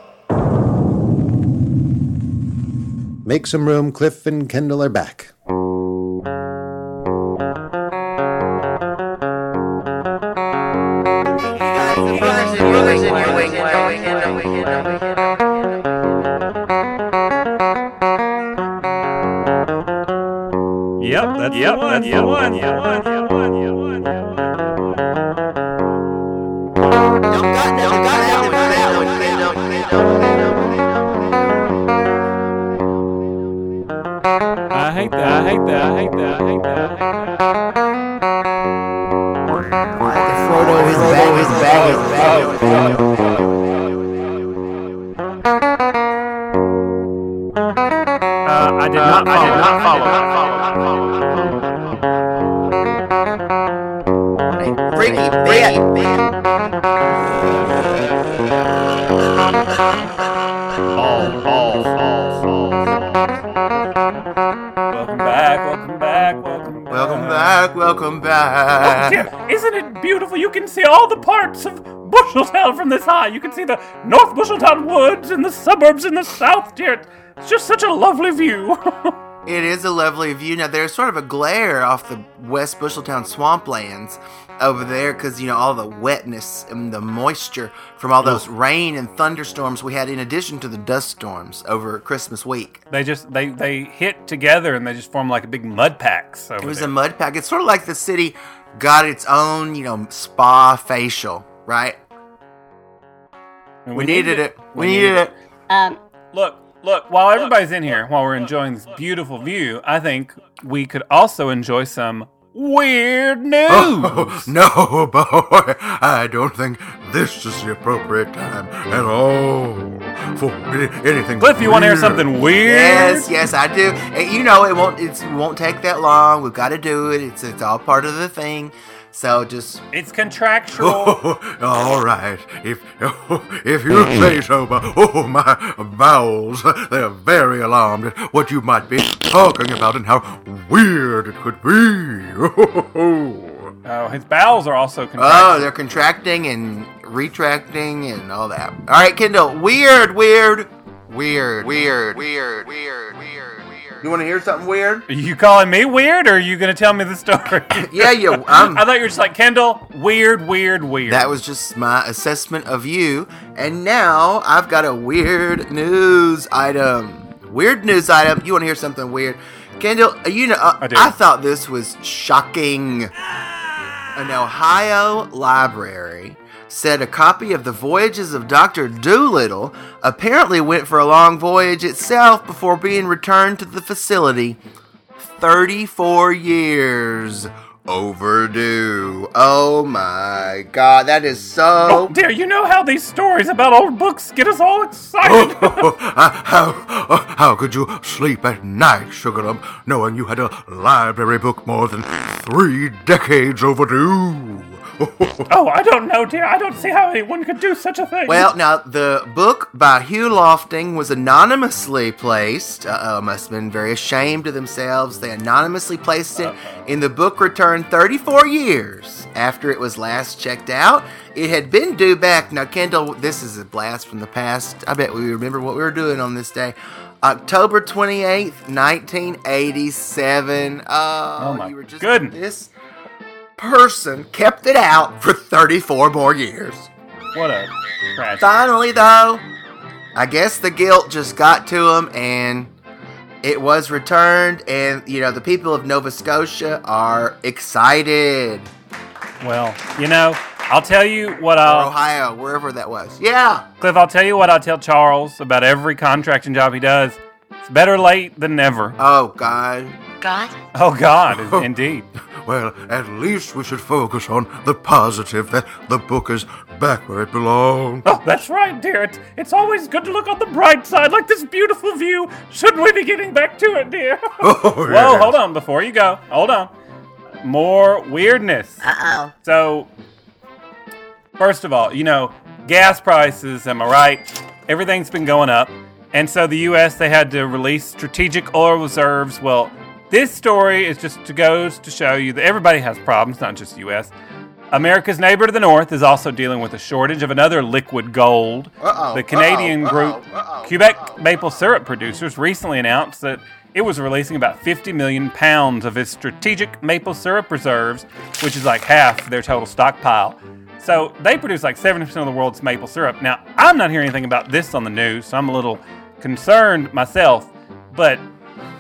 Make some room. Cliff and Kendall are back. Yep, that's yep, the one. That's the one. Yeah, one. Yeah, one. Hate that. I hate that. I hate that. I hate that. I hate that. Frodo, his bag, his bag, his bag. Uh, I did not. I did not follow. Freaky bit. Welcome Welcome back, Oh, dear, isn't it beautiful? You can see all the parts of Busheltown from this high. You can see the North Busheltown woods and the suburbs in the south, dear. It's just such a lovely view. It is a lovely view. Now, there's sort of a glare off the West Busheltown swamplands over there because, you know, all the wetness and the moisture from all those rain and thunderstorms we had in addition to the dust storms over Christmas week. they just they they hit together and they just form like a big mud packs. Over It was there. a mud pack. It's sort of like the city got its own, you know, spa facial, right? And We needed it. We needed it. Um, Look, look, while everybody's in here, while we're enjoying this beautiful view, I think we could also enjoy some weird oh, news. Oh, no, boy, I don't think this is the appropriate time at all for any- anything. Cliff, you want to hear something weird? Yes, yes, I do. You know, it won't. it won't take that long. We've got to do it. It's it's all part of the thing. So just It's contractual. Oh, all right. If if you say so, but oh my bowels, they're very alarmed at what you might be talking about and how weird it could be. oh, his bowels are also oh, they're contracting and retracting and all that. All right, Kendall. Weird, weird, weird, weird, weird, weird, weird, weird. You want to hear something weird? Are you calling me weird, or are you going to tell me the story? Yeah, you. I thought you were just like Kendall. Weird, weird, weird. That was just my assessment of you. And now I've got a weird news item. Weird news item. You want to hear something weird? Kendall, uh, you know, uh, I. I thought this was shocking. An Ohio library said a copy of the Voyages of Dr. Dolittle apparently went for a long voyage itself before being returned to the facility. 34 years overdue. Oh my god, that is so. Oh dear, you know how these stories about old books get us all excited. how, how could you sleep at night, Sugarlump, knowing you had a library book more than three decades overdue? oh, I don't know, dear. I don't see how anyone could do such a thing. Well, now the book by Hugh Lofting was anonymously placed. Uh oh, must have been very ashamed of themselves. They anonymously placed it in the book returned 34 years after it was last checked out. It had been due back. Now, Kendall, this is a blast from the past. I bet we remember what we were doing on this day. October 28th, 1987. Oh, Oh, my you were just goodness. This person kept it out for 34 more years. what a tragedy. Finally, though, I guess the guilt just got to him and it was returned. And, you know, the people of Nova Scotia are excited. Well, you know, I'll tell you what I'll Ohio, wherever that was. Yeah. Cliff. I'll tell you what I tell Charles about every contracting job he does. It's better late than never. Oh, God. God? Oh God, indeed. Well, at least we should focus on the positive that the book is back where it belongs. Oh, that's right, dear. It's, it's always good to look on the bright side, like this beautiful view. Shouldn't we be getting back to it, dear? Oh, Whoa, yes. hold on. Before you go, hold on. More weirdness. Uh oh. So, first of all, you know, gas prices, am I right? Everything's been going up. And so the U.S., they had to release strategic oil reserves. Well, this story is just to goes to show you that everybody has problems, not just the U.S. America's neighbor to the north is also dealing with a shortage of another liquid gold. Uh-oh, the Canadian uh-oh, group uh-oh, Quebec maple syrup producers recently announced that it was releasing about 50 million pounds of its strategic maple syrup reserves, which is like half their total stockpile. So they produce like 70% of the world's maple syrup. Now, I'm not hearing anything about this on the news, so I'm a little concerned myself, but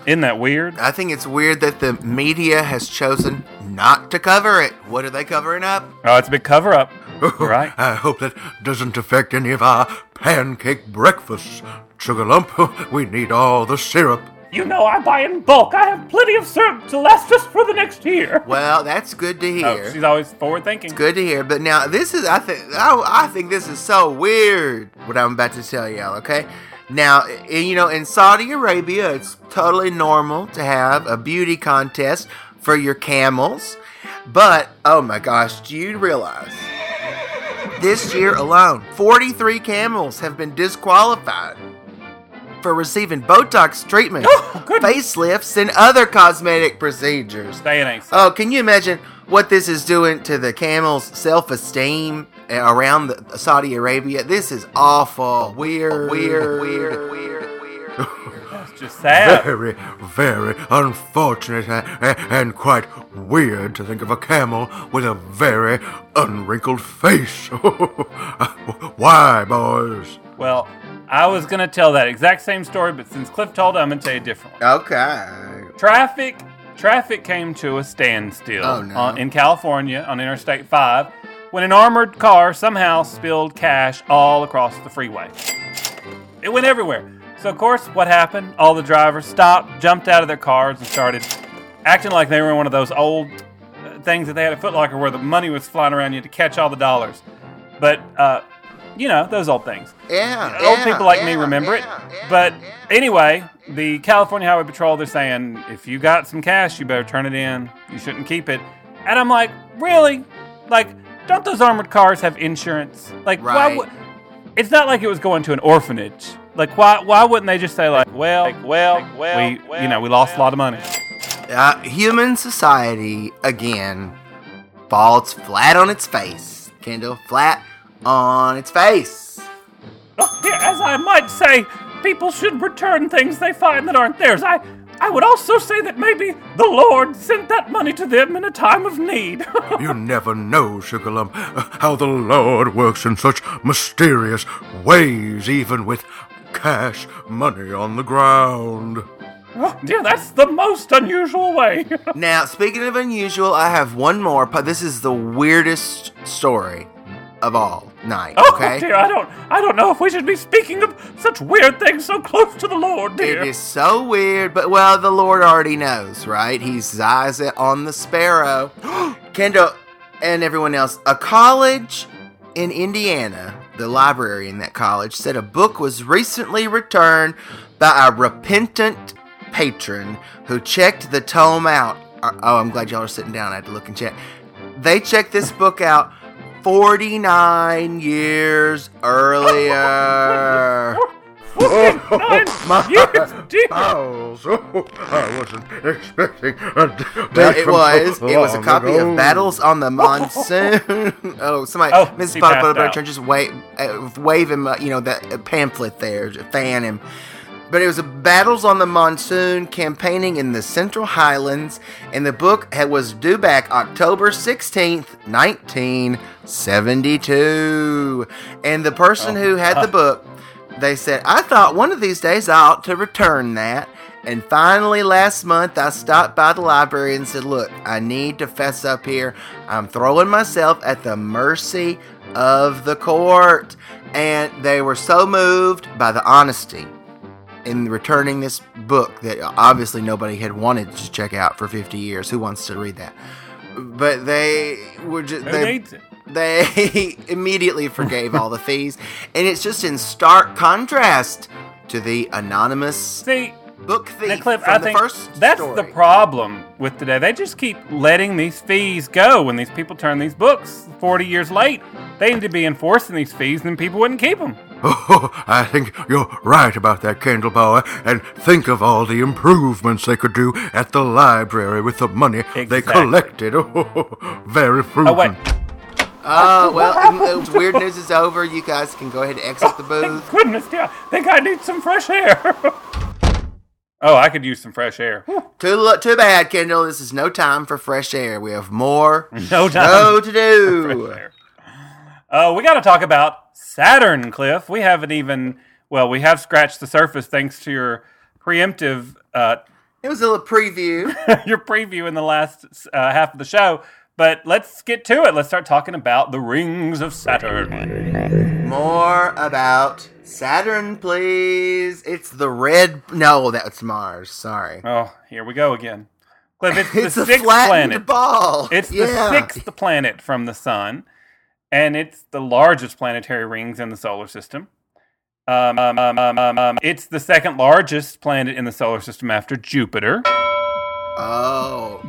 isn't that weird? I think it's weird that the media has chosen not to cover it. What are they covering up? Oh, it's a big cover up. right? I hope that doesn't affect any of our pancake breakfasts. Sugar Lump, we need all the syrup. You know I buy in bulk. I have plenty of syrup to last us for the next year. Well, that's good to oh, hear. Oh, she's always forward thinking. Good to hear. But now this is I think I, I think this is so weird what I'm about to tell y'all, okay? Now, you know, in Saudi Arabia, it's totally normal to have a beauty contest for your camels. But oh my gosh, do you realize this year alone, 43 camels have been disqualified for receiving Botox treatment, oh, facelifts, and other cosmetic procedures. Say it ain't. Oh, can you imagine what this is doing to the camel's self-esteem around the, Saudi Arabia? This is awful. Weird, weird, weird, weird, weird. It's just sad. Very, very unfortunate a- a- and quite weird to think of a camel with a very unwrinkled face. Why, boys? Well, I was gonna tell that exact same story, but since Cliff told it, I'm gonna tell you a different one. Okay. Traffic, traffic came to a standstill Oh, no. on, in California on Interstate 5 when an armored car somehow spilled cash all across the freeway. It went everywhere. So of course, what happened? All the drivers stopped, jumped out of their cars, and started acting like they were in one of those old uh, things that they had at Footlocker where the money was flying around you to catch all the dollars. But uh, you know those old things. Yeah. Old yeah, people like me remember yeah, it. yeah, but yeah. anyway, the California Highway Patrol, they're saying if you got some cash, you better turn it in. You shouldn't keep it. And I'm like, really? Like, don't those armored cars have insurance? Like, why Right. would. It's not like it was going to an orphanage. Like, why why wouldn't they just say, like, well, well, well, we, you know, we lost a lot of money. Uh, human society again falls flat on its face. Kendall, flat on its face. Oh, as I might say, people should return things they find that aren't theirs. I, I would also say that maybe the Lord sent that money to them in a time of need. You never know, Sugarlump, how the Lord works in such mysterious ways, even with cash money on the ground. oh, dear, that's the most unusual way. Now, speaking of unusual, I have one more. But this is the weirdest story of all night. oh Okay. dear, I don't, I don't know if we should be speaking of such weird things so close to the Lord, dear. It is so weird, but well, the Lord already knows, right? He's eyes it on the sparrow. Kendall and everyone else, a college in Indiana, the library in that college, said a book was recently returned by a repentant patron who checked the tome out. Uh, Oh, I'm glad y'all are sitting down. I had to look and check. They checked this book out 49 years earlier. Nine years, dear. Oh, I wasn't expecting a d- But date it from was. so It was a copy ago. of Battles on the Monsoon. oh, somebody, Oh, Mrs. he Potter, passed Potter, out. Potter, just wave, uh, wave him, uh, you know, that pamphlet there, fan him. But it was a Battles on the Monsoon campaigning in the Central Highlands, and the book had, was due back October 16th, 1972. And the person who had the oh. book, they said, I thought one of these days I ought to return that. And finally, last month, I stopped by the library and said, Look, I need to fess up here. I'm throwing myself at the mercy of the court. And they were so moved by the honesty in returning this book that obviously nobody had wanted to check out for 50 years. Who wants to read that? But they were just. They, they immediately forgave all the fees. And it's just in stark contrast to the anonymous See, book thief Cliff, from I the think first that's story. the problem with today. They just keep letting these fees go when these people turn these books 40 years late. They need to be enforcing these fees, and people wouldn't keep them. Oh, I think you're right about that, Candlebower. And think of all the improvements they could do at the library with the money they collected. Oh, very prudent. Oh, wait. Oh, well, um, uh, weird news is over. You guys can go ahead and exit the Thank booth. goodness, dear. I think I need some fresh air. oh, I could use some fresh air. Too, too bad, Kendall. This is no time for fresh air. We have more No time. show to do. Fresh air. Uh, we got to talk about Saturn, Cliff. We haven't even, well, we have scratched the surface thanks to your preemptive, uh, It was a little preview. your preview in the last uh, half of the show. But let's get to it. Let's start talking about the rings of Saturn. More about Saturn, please. It's the red. No, that's Mars. Sorry. Oh, here we go again. Cliff, it's the It's a sixth planet. ball. It's the sixth planet from the sun, and it's the largest planetary rings in the solar system. Um, um, um, um, um, um, it's the second largest planet in the solar system after Jupiter. Oh.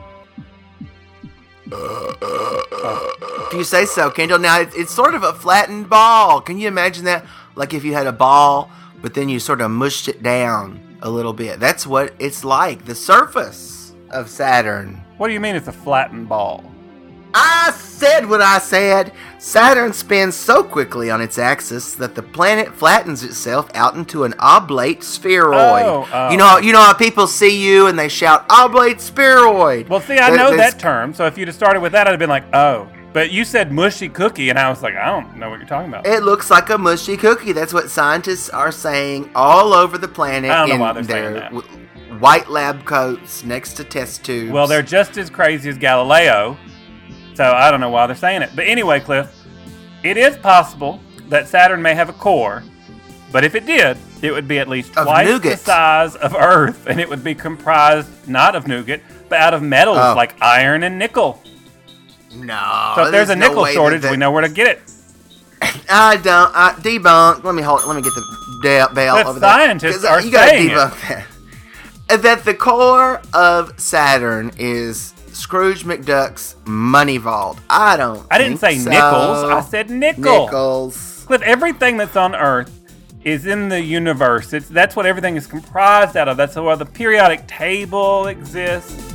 If you say so, Kendall. Now it's, it's sort of a flattened ball. Can you imagine that? Like if you had a ball, but then you sort of mushed it down a little bit. That's what it's like. The surface of Saturn. What do you mean it's a flattened ball? I said what I said. Saturn spins so quickly on its axis that the planet flattens itself out into an oblate spheroid. Oh, oh. You know, you know how people see you and they shout oblate spheroid. Well, see, I That- know that term, so if you'd have started with that, I'd have been like, oh. But you said mushy cookie, and I was like, I don't know what you're talking about. It looks like a mushy cookie. That's what scientists are saying all over the planet I don't know in why they're saying that. w- white lab coats next to test tubes. Well, they're just as crazy as Galileo, so I don't know why they're saying it. But anyway, Cliff, it is possible that Saturn may have a core, but if it did, it would be at least Of twice the size of Earth, and it would be comprised not of nougat, but out of metals Oh. like iron and nickel. no. So if there's a no nickel shortage, that- we know where to get it. I don't. I debunk. Let me hold. Let me get the da- bell But over there. scientists 'Cause, uh, are you gotta saying it. debunk that. That the core of Saturn is Scrooge McDuck's money vault. I don't. I didn't say so. nickels. I said nickel. nickels. Cliff, everything that's on Earth is in the universe. It's that's what everything is comprised out of. That's why the periodic table exists.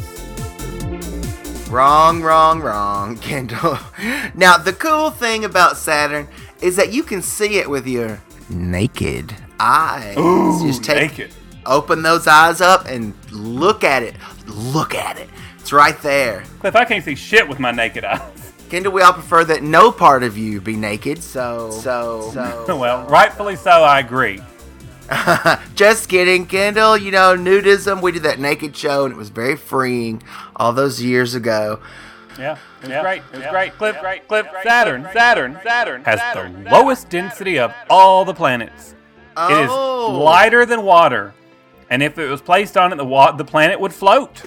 Wrong, wrong, wrong, Kendall. Now the cool thing about Saturn is that you can see it with your naked eyes. Ooh, Just take, naked. open those eyes up and look at it. Look at it. It's right there. Cliff, I can't see shit with my naked eyes. Kendall, we all prefer that no part of you be naked, so so so. well, rightfully so, I agree. Just kidding, Kendall. You know, nudism. We did that naked show, and it was very freeing all those years ago. Yeah, it was great. It was great. Cliff, Cliff, Saturn, Saturn, Saturn has the lowest density of all the planets. It is Oh. lighter than water, and if it was placed on it, the wa- the planet would float.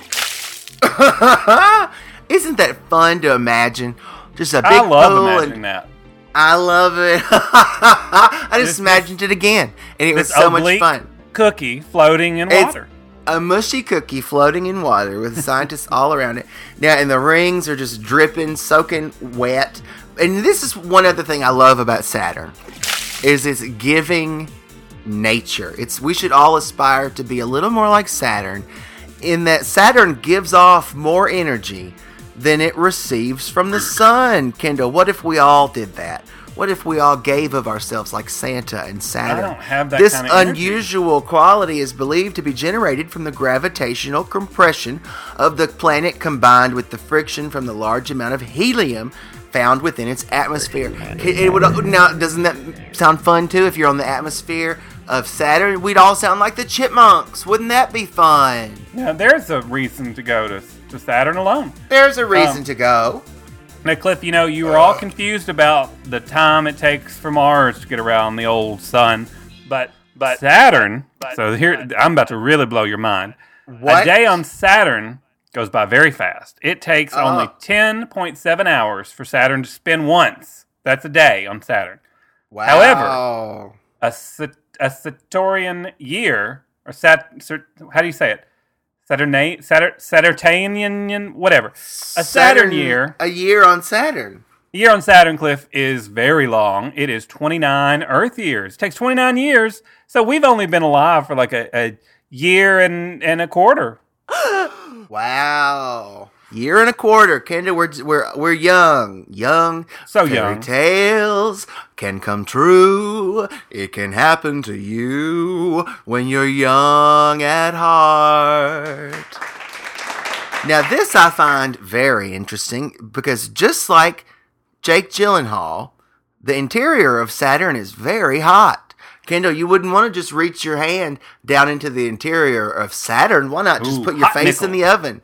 Isn't that fun to imagine? Just a big I love pool imagining and that. I love it. I just This- imagined it again, and it was so much fun. cookie floating in It's water. a mushy cookie floating in water with scientists all around it. Now, and the rings are just dripping, soaking wet. And this is one other thing I love about Saturn is it's giving nature. It's we should all aspire to be a little more like Saturn in that Saturn gives off more energy than it receives from the sun. Kendall, what if we all did that? What if we all gave of ourselves like Santa and Saturn? I don't have that this kind of energy. unusual quality is believed to be generated from the gravitational compression of the planet combined with the friction from the large amount of helium found within its atmosphere. It would now doesn't that sound fun too? If you're on the atmosphere of Saturn, we'd all sound like the chipmunks. Wouldn't that be fun? Now, there's a reason to go to, to Saturn alone. There's a reason Um, to go. Now, Cliff, you know, you were all confused about the time it takes for Mars to get around the old sun, but but Saturn. so here, I'm about to really blow your mind. What? A day on Saturn goes by very fast. It takes Uh-huh. only 10.7 hours for Saturn to spin once. That's a day on Saturn. Wow. However, a Sat- a Saturnian year or Sat, how do you say it? Saturna Satur, Saturnian whatever. A Saturn year. A year on Saturn. year on Saturn Cliff is very long. It is 29 Earth years. It takes 29 years. So we've only been alive for like a, a year and, and a quarter. Wow. Year and a quarter, Kendall. We're we're we're young, young. So Fairy young. tales can come true. It can happen to you when you're young at heart. Now, this I find very interesting because just like Jake Gyllenhaal, the interior of Saturn is very hot. Kendall, you wouldn't want to just reach your hand down into the interior of Saturn. Why not just Ooh, put your face in the oven?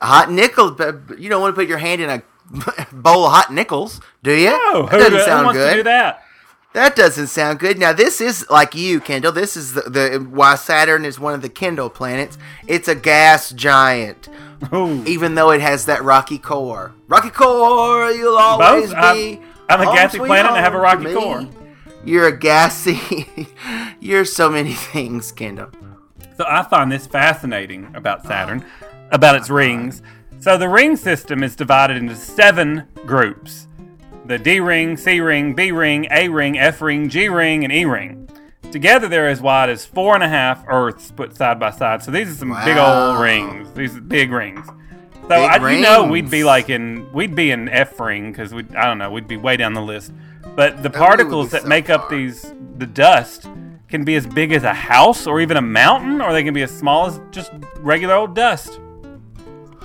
A hot nickel, you don't want to put your hand in a bowl of hot nickels, do you? Oh, that who, doesn't who sound wants good. to do that? That doesn't sound good. Now this is like you, Kendall. This is the, the why Saturn is one of the Kendall planets. It's a gas giant, Ooh. even though it has that rocky core. Rocky core, you'll always Both? I'm- be. I'm a home gassy planet and I have a rocky core. You're a gassy. You're so many things, Kendall. So I find this fascinating about Saturn, about its uh-huh. rings. So the ring system is divided into seven groups the D ring, C ring, B ring, A ring, F ring, G ring, and E ring. Together, they're as wide as four and a half Earths put side by side. So these are some big old rings. These are big rings. So Big I, you know we'd be like in we'd be in F ring because we I don't know we'd be way down the list. But the would particles that so make up these the dust can be as big as a house or even a mountain, or they can be as small as just regular old dust.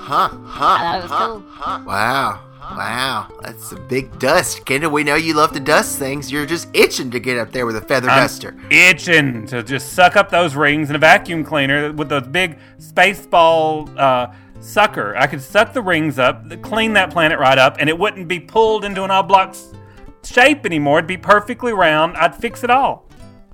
Huh, huh, I thought it was huh, cool. huh. Wow. Wow, that's a big dust. Kendall, we know you love to dust things. You're just itching to get up there with a feather I'm duster. itching to just suck up those rings in a vacuum cleaner with those big spaceball uh, sucker. I could suck the rings up, clean that planet right up, and it wouldn't be pulled into an oblong shape anymore. It'd be perfectly round. I'd fix it all.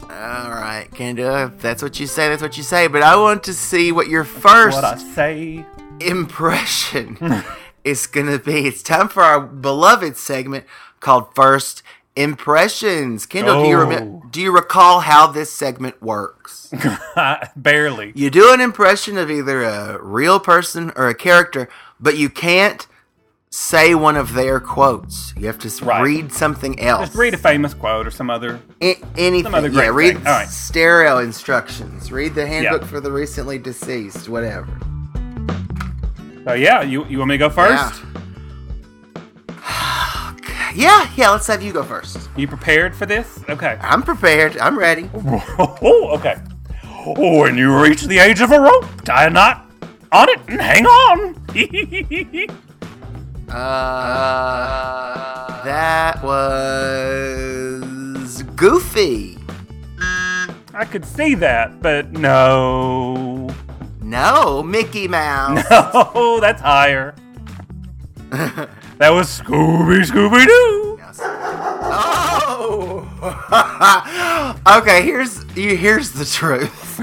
All right, Kendall, if that's what you say, that's what you say. But I want to see what your first What I say. Impression hmm. is going to be. It's time for our beloved segment called First Impressions. Kendall, do you Oh. remember? Do you recall how this segment works? Barely. you do an impression of either a real person or a character, but you can't say one of their quotes. You have to Right. read something else. Just read a famous quote or some other. A- anything. Some other yeah, read thing. All right. stereo instructions. Read the handbook Yeah. for the recently deceased. Whatever. So yeah, you you want me to go first? Yeah, yeah. Let's have you go first. You prepared for this? Okay. I'm prepared. I'm ready. Oh, okay. When you reach the age of a rope, tie a knot on it and hang on. Uh, that was Goofy. I could see that, but no. No, Mickey Mouse. Oh, that's higher. that was Scooby Scooby Doo. Oh. okay, here's you- here's the truth.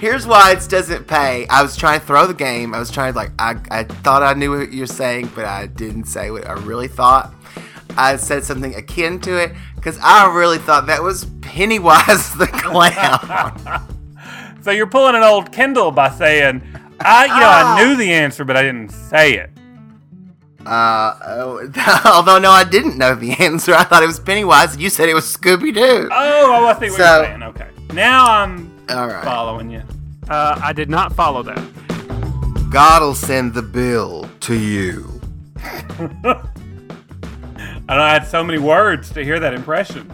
here's why it doesn't pay. I was trying to throw the game. I was trying to like I, I thought I knew what you're saying, but I didn't say what I really thought. I said something akin to it because I really thought that was Pennywise the clown. So you're pulling an old Kindle by saying, I, you know, I knew the answer, but I didn't say it. Uh, oh, although no, I didn't know the answer. I thought it was Pennywise, and you said it was Scooby Doo. Oh, oh, I see what So- you're saying. Okay. Now I'm All right. following you. Uh, I did not follow that. God'll send the bill to you. I don't I had so many words to hear that impression.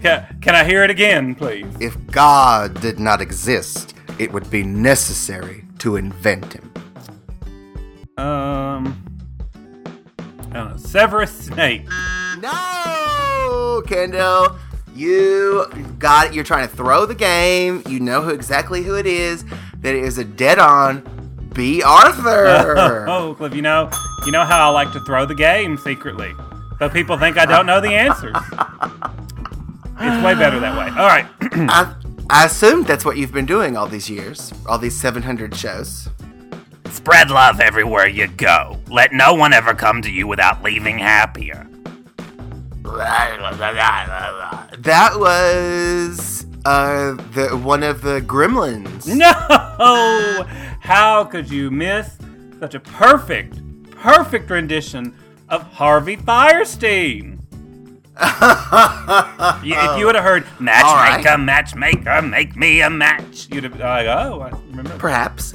Can, can I hear it again, please? If God did not exist, it would be necessary to invent him. Um, know. Severus Snape. No, Kendall. You got it. You're trying to throw the game. You know who exactly who it is. That it is a dead-on Bea Arthur. oh, Cliff, you know, you know how I like to throw the game secretly, so people think I don't know the answers. it's way better that way. All right. I, I assumed that's what you've been doing all these years, all these 700 shows. Spread love everywhere you go. Let no one ever come to you without leaving happier. That was uh the one of the gremlins. No! How could you miss such a perfect, perfect rendition of Harvey Fierstein? You- if you would have heard Matchmaker, right. matchmaker, make me a match. you'd have been like, oh, I remember. Perhaps.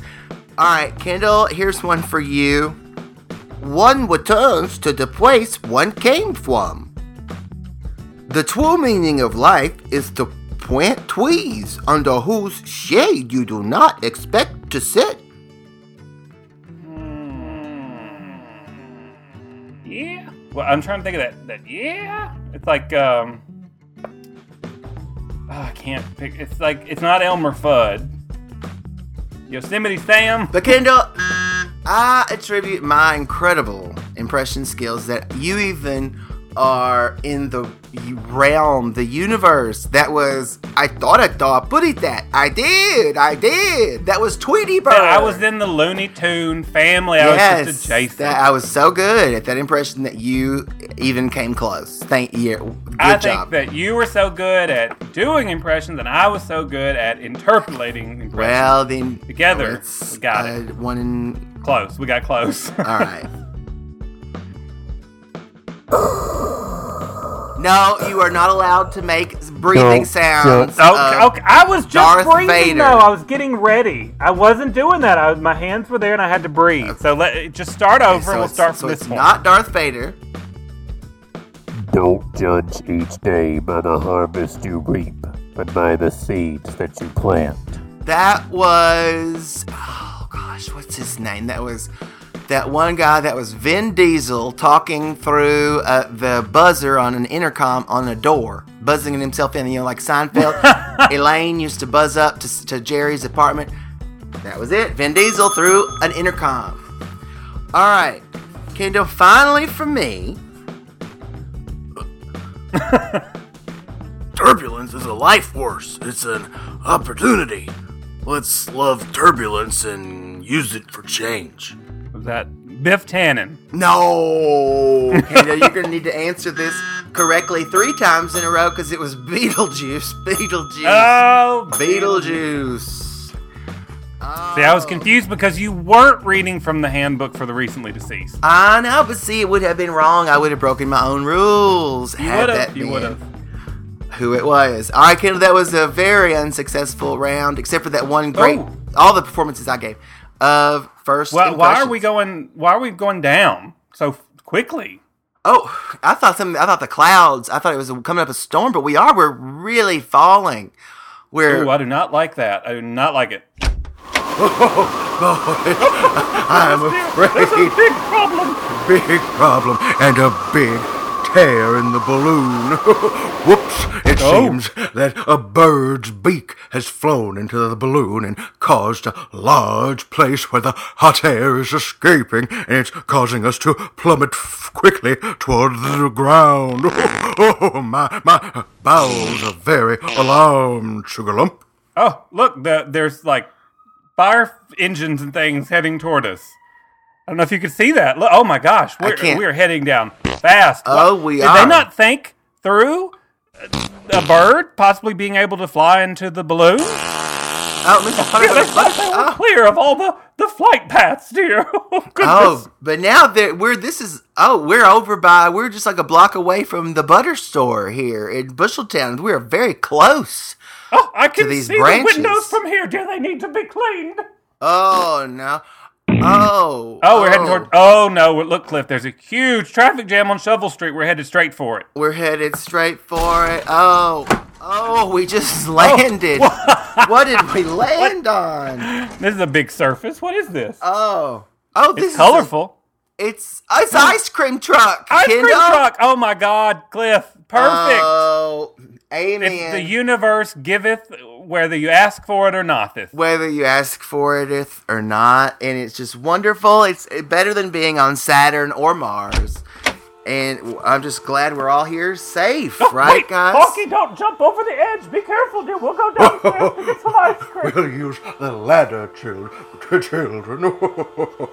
All right, Kendall, here's one for you. One returns to the place one came from. The true meaning of life is to plant trees under whose shade you do not expect to sit. Well, I'm trying to think of that. That yeah. It's like um. oh, I can't pick. It's like it's not Elmer Fudd. Yosemite Sam. But Kendall, I attribute my incredible impression skills that you even are in the realm, the universe. That was, I thought I thought, put it that. I did, I did. That was Tweety Bird. I was in the Looney Tune family. I was just adjacent. that- I was so good at that impression that you even came close. Thank you. Good I job. think that you were so good at doing impressions, and I was so good at interpolating impressions. well, then together, we got uh, it. one in. Close. We got close. All right. No, you are not allowed to make breathing No, sounds. Okay, of okay, I was just Darth breathing Vader. though. I was getting ready. I wasn't doing that. I my hands were there and I had to breathe. So let just start over. So and we'll it's- start so from this it's point. not Darth Vader. Don't judge each day by the harvest you reap, but by the seeds that you plant. That was oh gosh, what's his name? That was that one guy that was Vin Diesel talking through uh, the buzzer on an intercom on a door, buzzing himself in. You know, like Seinfeld. Elaine used to buzz up to, to Jerry's apartment. That was it. Vin Diesel through an intercom. All right, Kendall. Finally, for me. Turbulence is a life force. It's an opportunity. Let's love turbulence and use it for change. That Biff Tannen? No, Kendall, you're gonna need to answer this correctly three times in a row because it was Beetlejuice. Beetlejuice. Oh, Beetlejuice. See, I was confused because you weren't reading from the handbook for the recently deceased. I know, but see, it would have been wrong. I would have broken my own rules. You had would that have. You would have. Who it was. All right, Kendall, that was a very unsuccessful round, except for that one great. Oh. All the performances I gave of first. Well, why are we going? Why are we going down so quickly? Oh, I thought some. I thought the clouds. I thought it was coming up a storm, but we are. We're really falling. We're. Ooh, I do not like that. I do not like it. I'm afraid. big problem. Big problem and a big tear in the balloon. Whoops! It Oh. seems that a bird's beak has flown into the balloon and caused a large place where the hot air is escaping, and it's causing us to plummet f- quickly toward the ground. Oh, my my bowels are very alarmed, Sugar Lump. Oh, look, the, there's like fire engines and things heading toward us. I don't know if you could see that. Look, oh my gosh, we're, we're heading down fast. Oh, we Did are. they not think through a bird possibly being able to fly into the balloon? Oh, Mr. Potter, They thought they were clear of all the, the flight paths, dear. Oh. Oh, but now that we're this is oh we're over by we're just like a block away from the butter store here in Busheltown. We are very close. Oh, I can these see branches. the windows from here. Do they need to be cleaned? Oh no! Oh Oh, we're heading oh. toward. Oh no! Look, Cliff. There's a huge traffic jam on Shovel Street. We're headed straight for it. We're headed straight for it. Oh oh, we just oh, landed. what did we land on? This is a big surface. What is this? Oh oh, this it's is colorful. a- it's it's ice cream truck. Ice cream truck. Oh my God, Cliff. Perfect. Oh, amen. If the universe giveth whether you ask for it or not. This. whether you ask for it or not, and it's just wonderful. It's better than being on Saturn or Mars. And I'm just glad we're all here safe, right, Oh, Wait, guys? Porky, don't jump over the edge. Be careful, dear. We'll go downstairs to get some ice cream. We'll use the ladder, chil- children.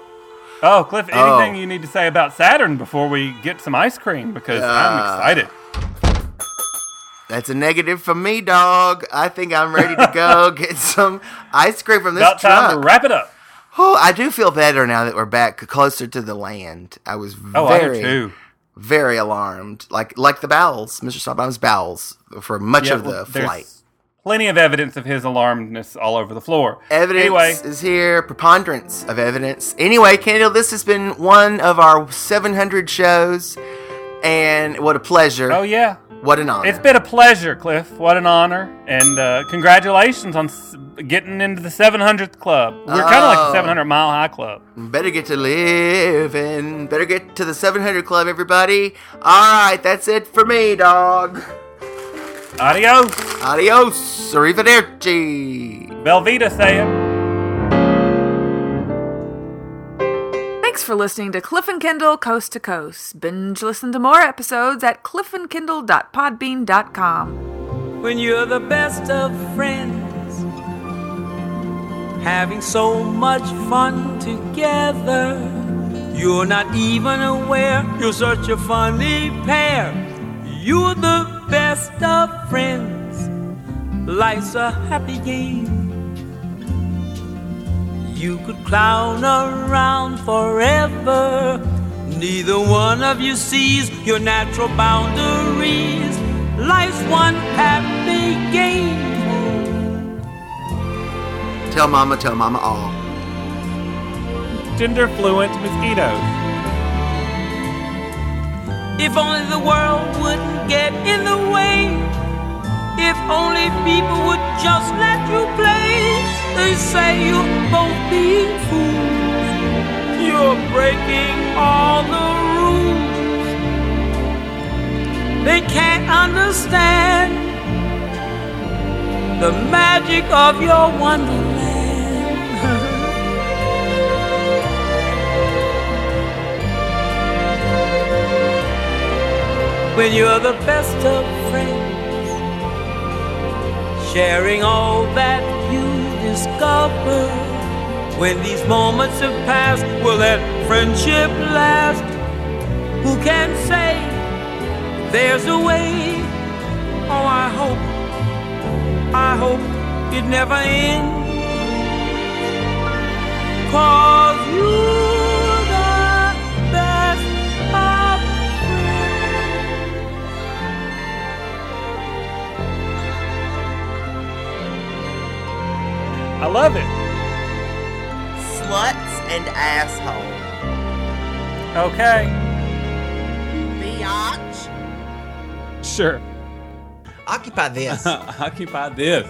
Oh, Cliff, Oh. anything you need to say about Saturn before we get some ice cream? Because Uh, I'm excited. That's a negative for me, dog. I think I'm ready to go get some ice cream from this About time to wrap it up. Oh, I do feel better now that we're back closer to the land. I was Oh, I very, too. very alarmed, like like the bowels, Mr. Stopbom's bowels, for much Yeah, of the flight. Plenty of evidence of his alarmedness all over the floor. Evidence Anyway, is here, preponderance of evidence. Anyway, Kendall, this has been one of our 700 shows, and what a pleasure. oh yeah, What an honor. it's been a pleasure, Cliff. What an honor, and uh, congratulations on s- getting into the 700th club. We're kind of like the Oh. 700 Mile High Club. Better get to living. Better get to the 700 Club, everybody. All right, that's it for me, dog. Adios, Adios. Arrivederci. Velveeta saying. Thanks for listening to Cliff and Kindle Coast to Coast. Binge listen to more episodes at cliffandkindle.podbean.com. when you're the best of friends, having so much fun together. You're not even aware you're such a funny pair. You're the best of friends. Life's a happy game. You could clown around forever. Neither one of you sees your natural boundaries. Life's one happy game. Tell mama, tell mama all. Gender fluent mosquitoes. If only the world wouldn't get in the way. If only people would just let you play. They say you're both being fools. You're breaking all the rules. They can't understand the magic of your wonderland. when you're the best of friends, sharing all that discover. When these moments have passed, will that friendship last? Who can say there's a way? Oh, I hope, I hope it never ends. Cause you're I love it. Sluts and asshole. Okay. Biatch. Sure. Occupy this. Occupy this.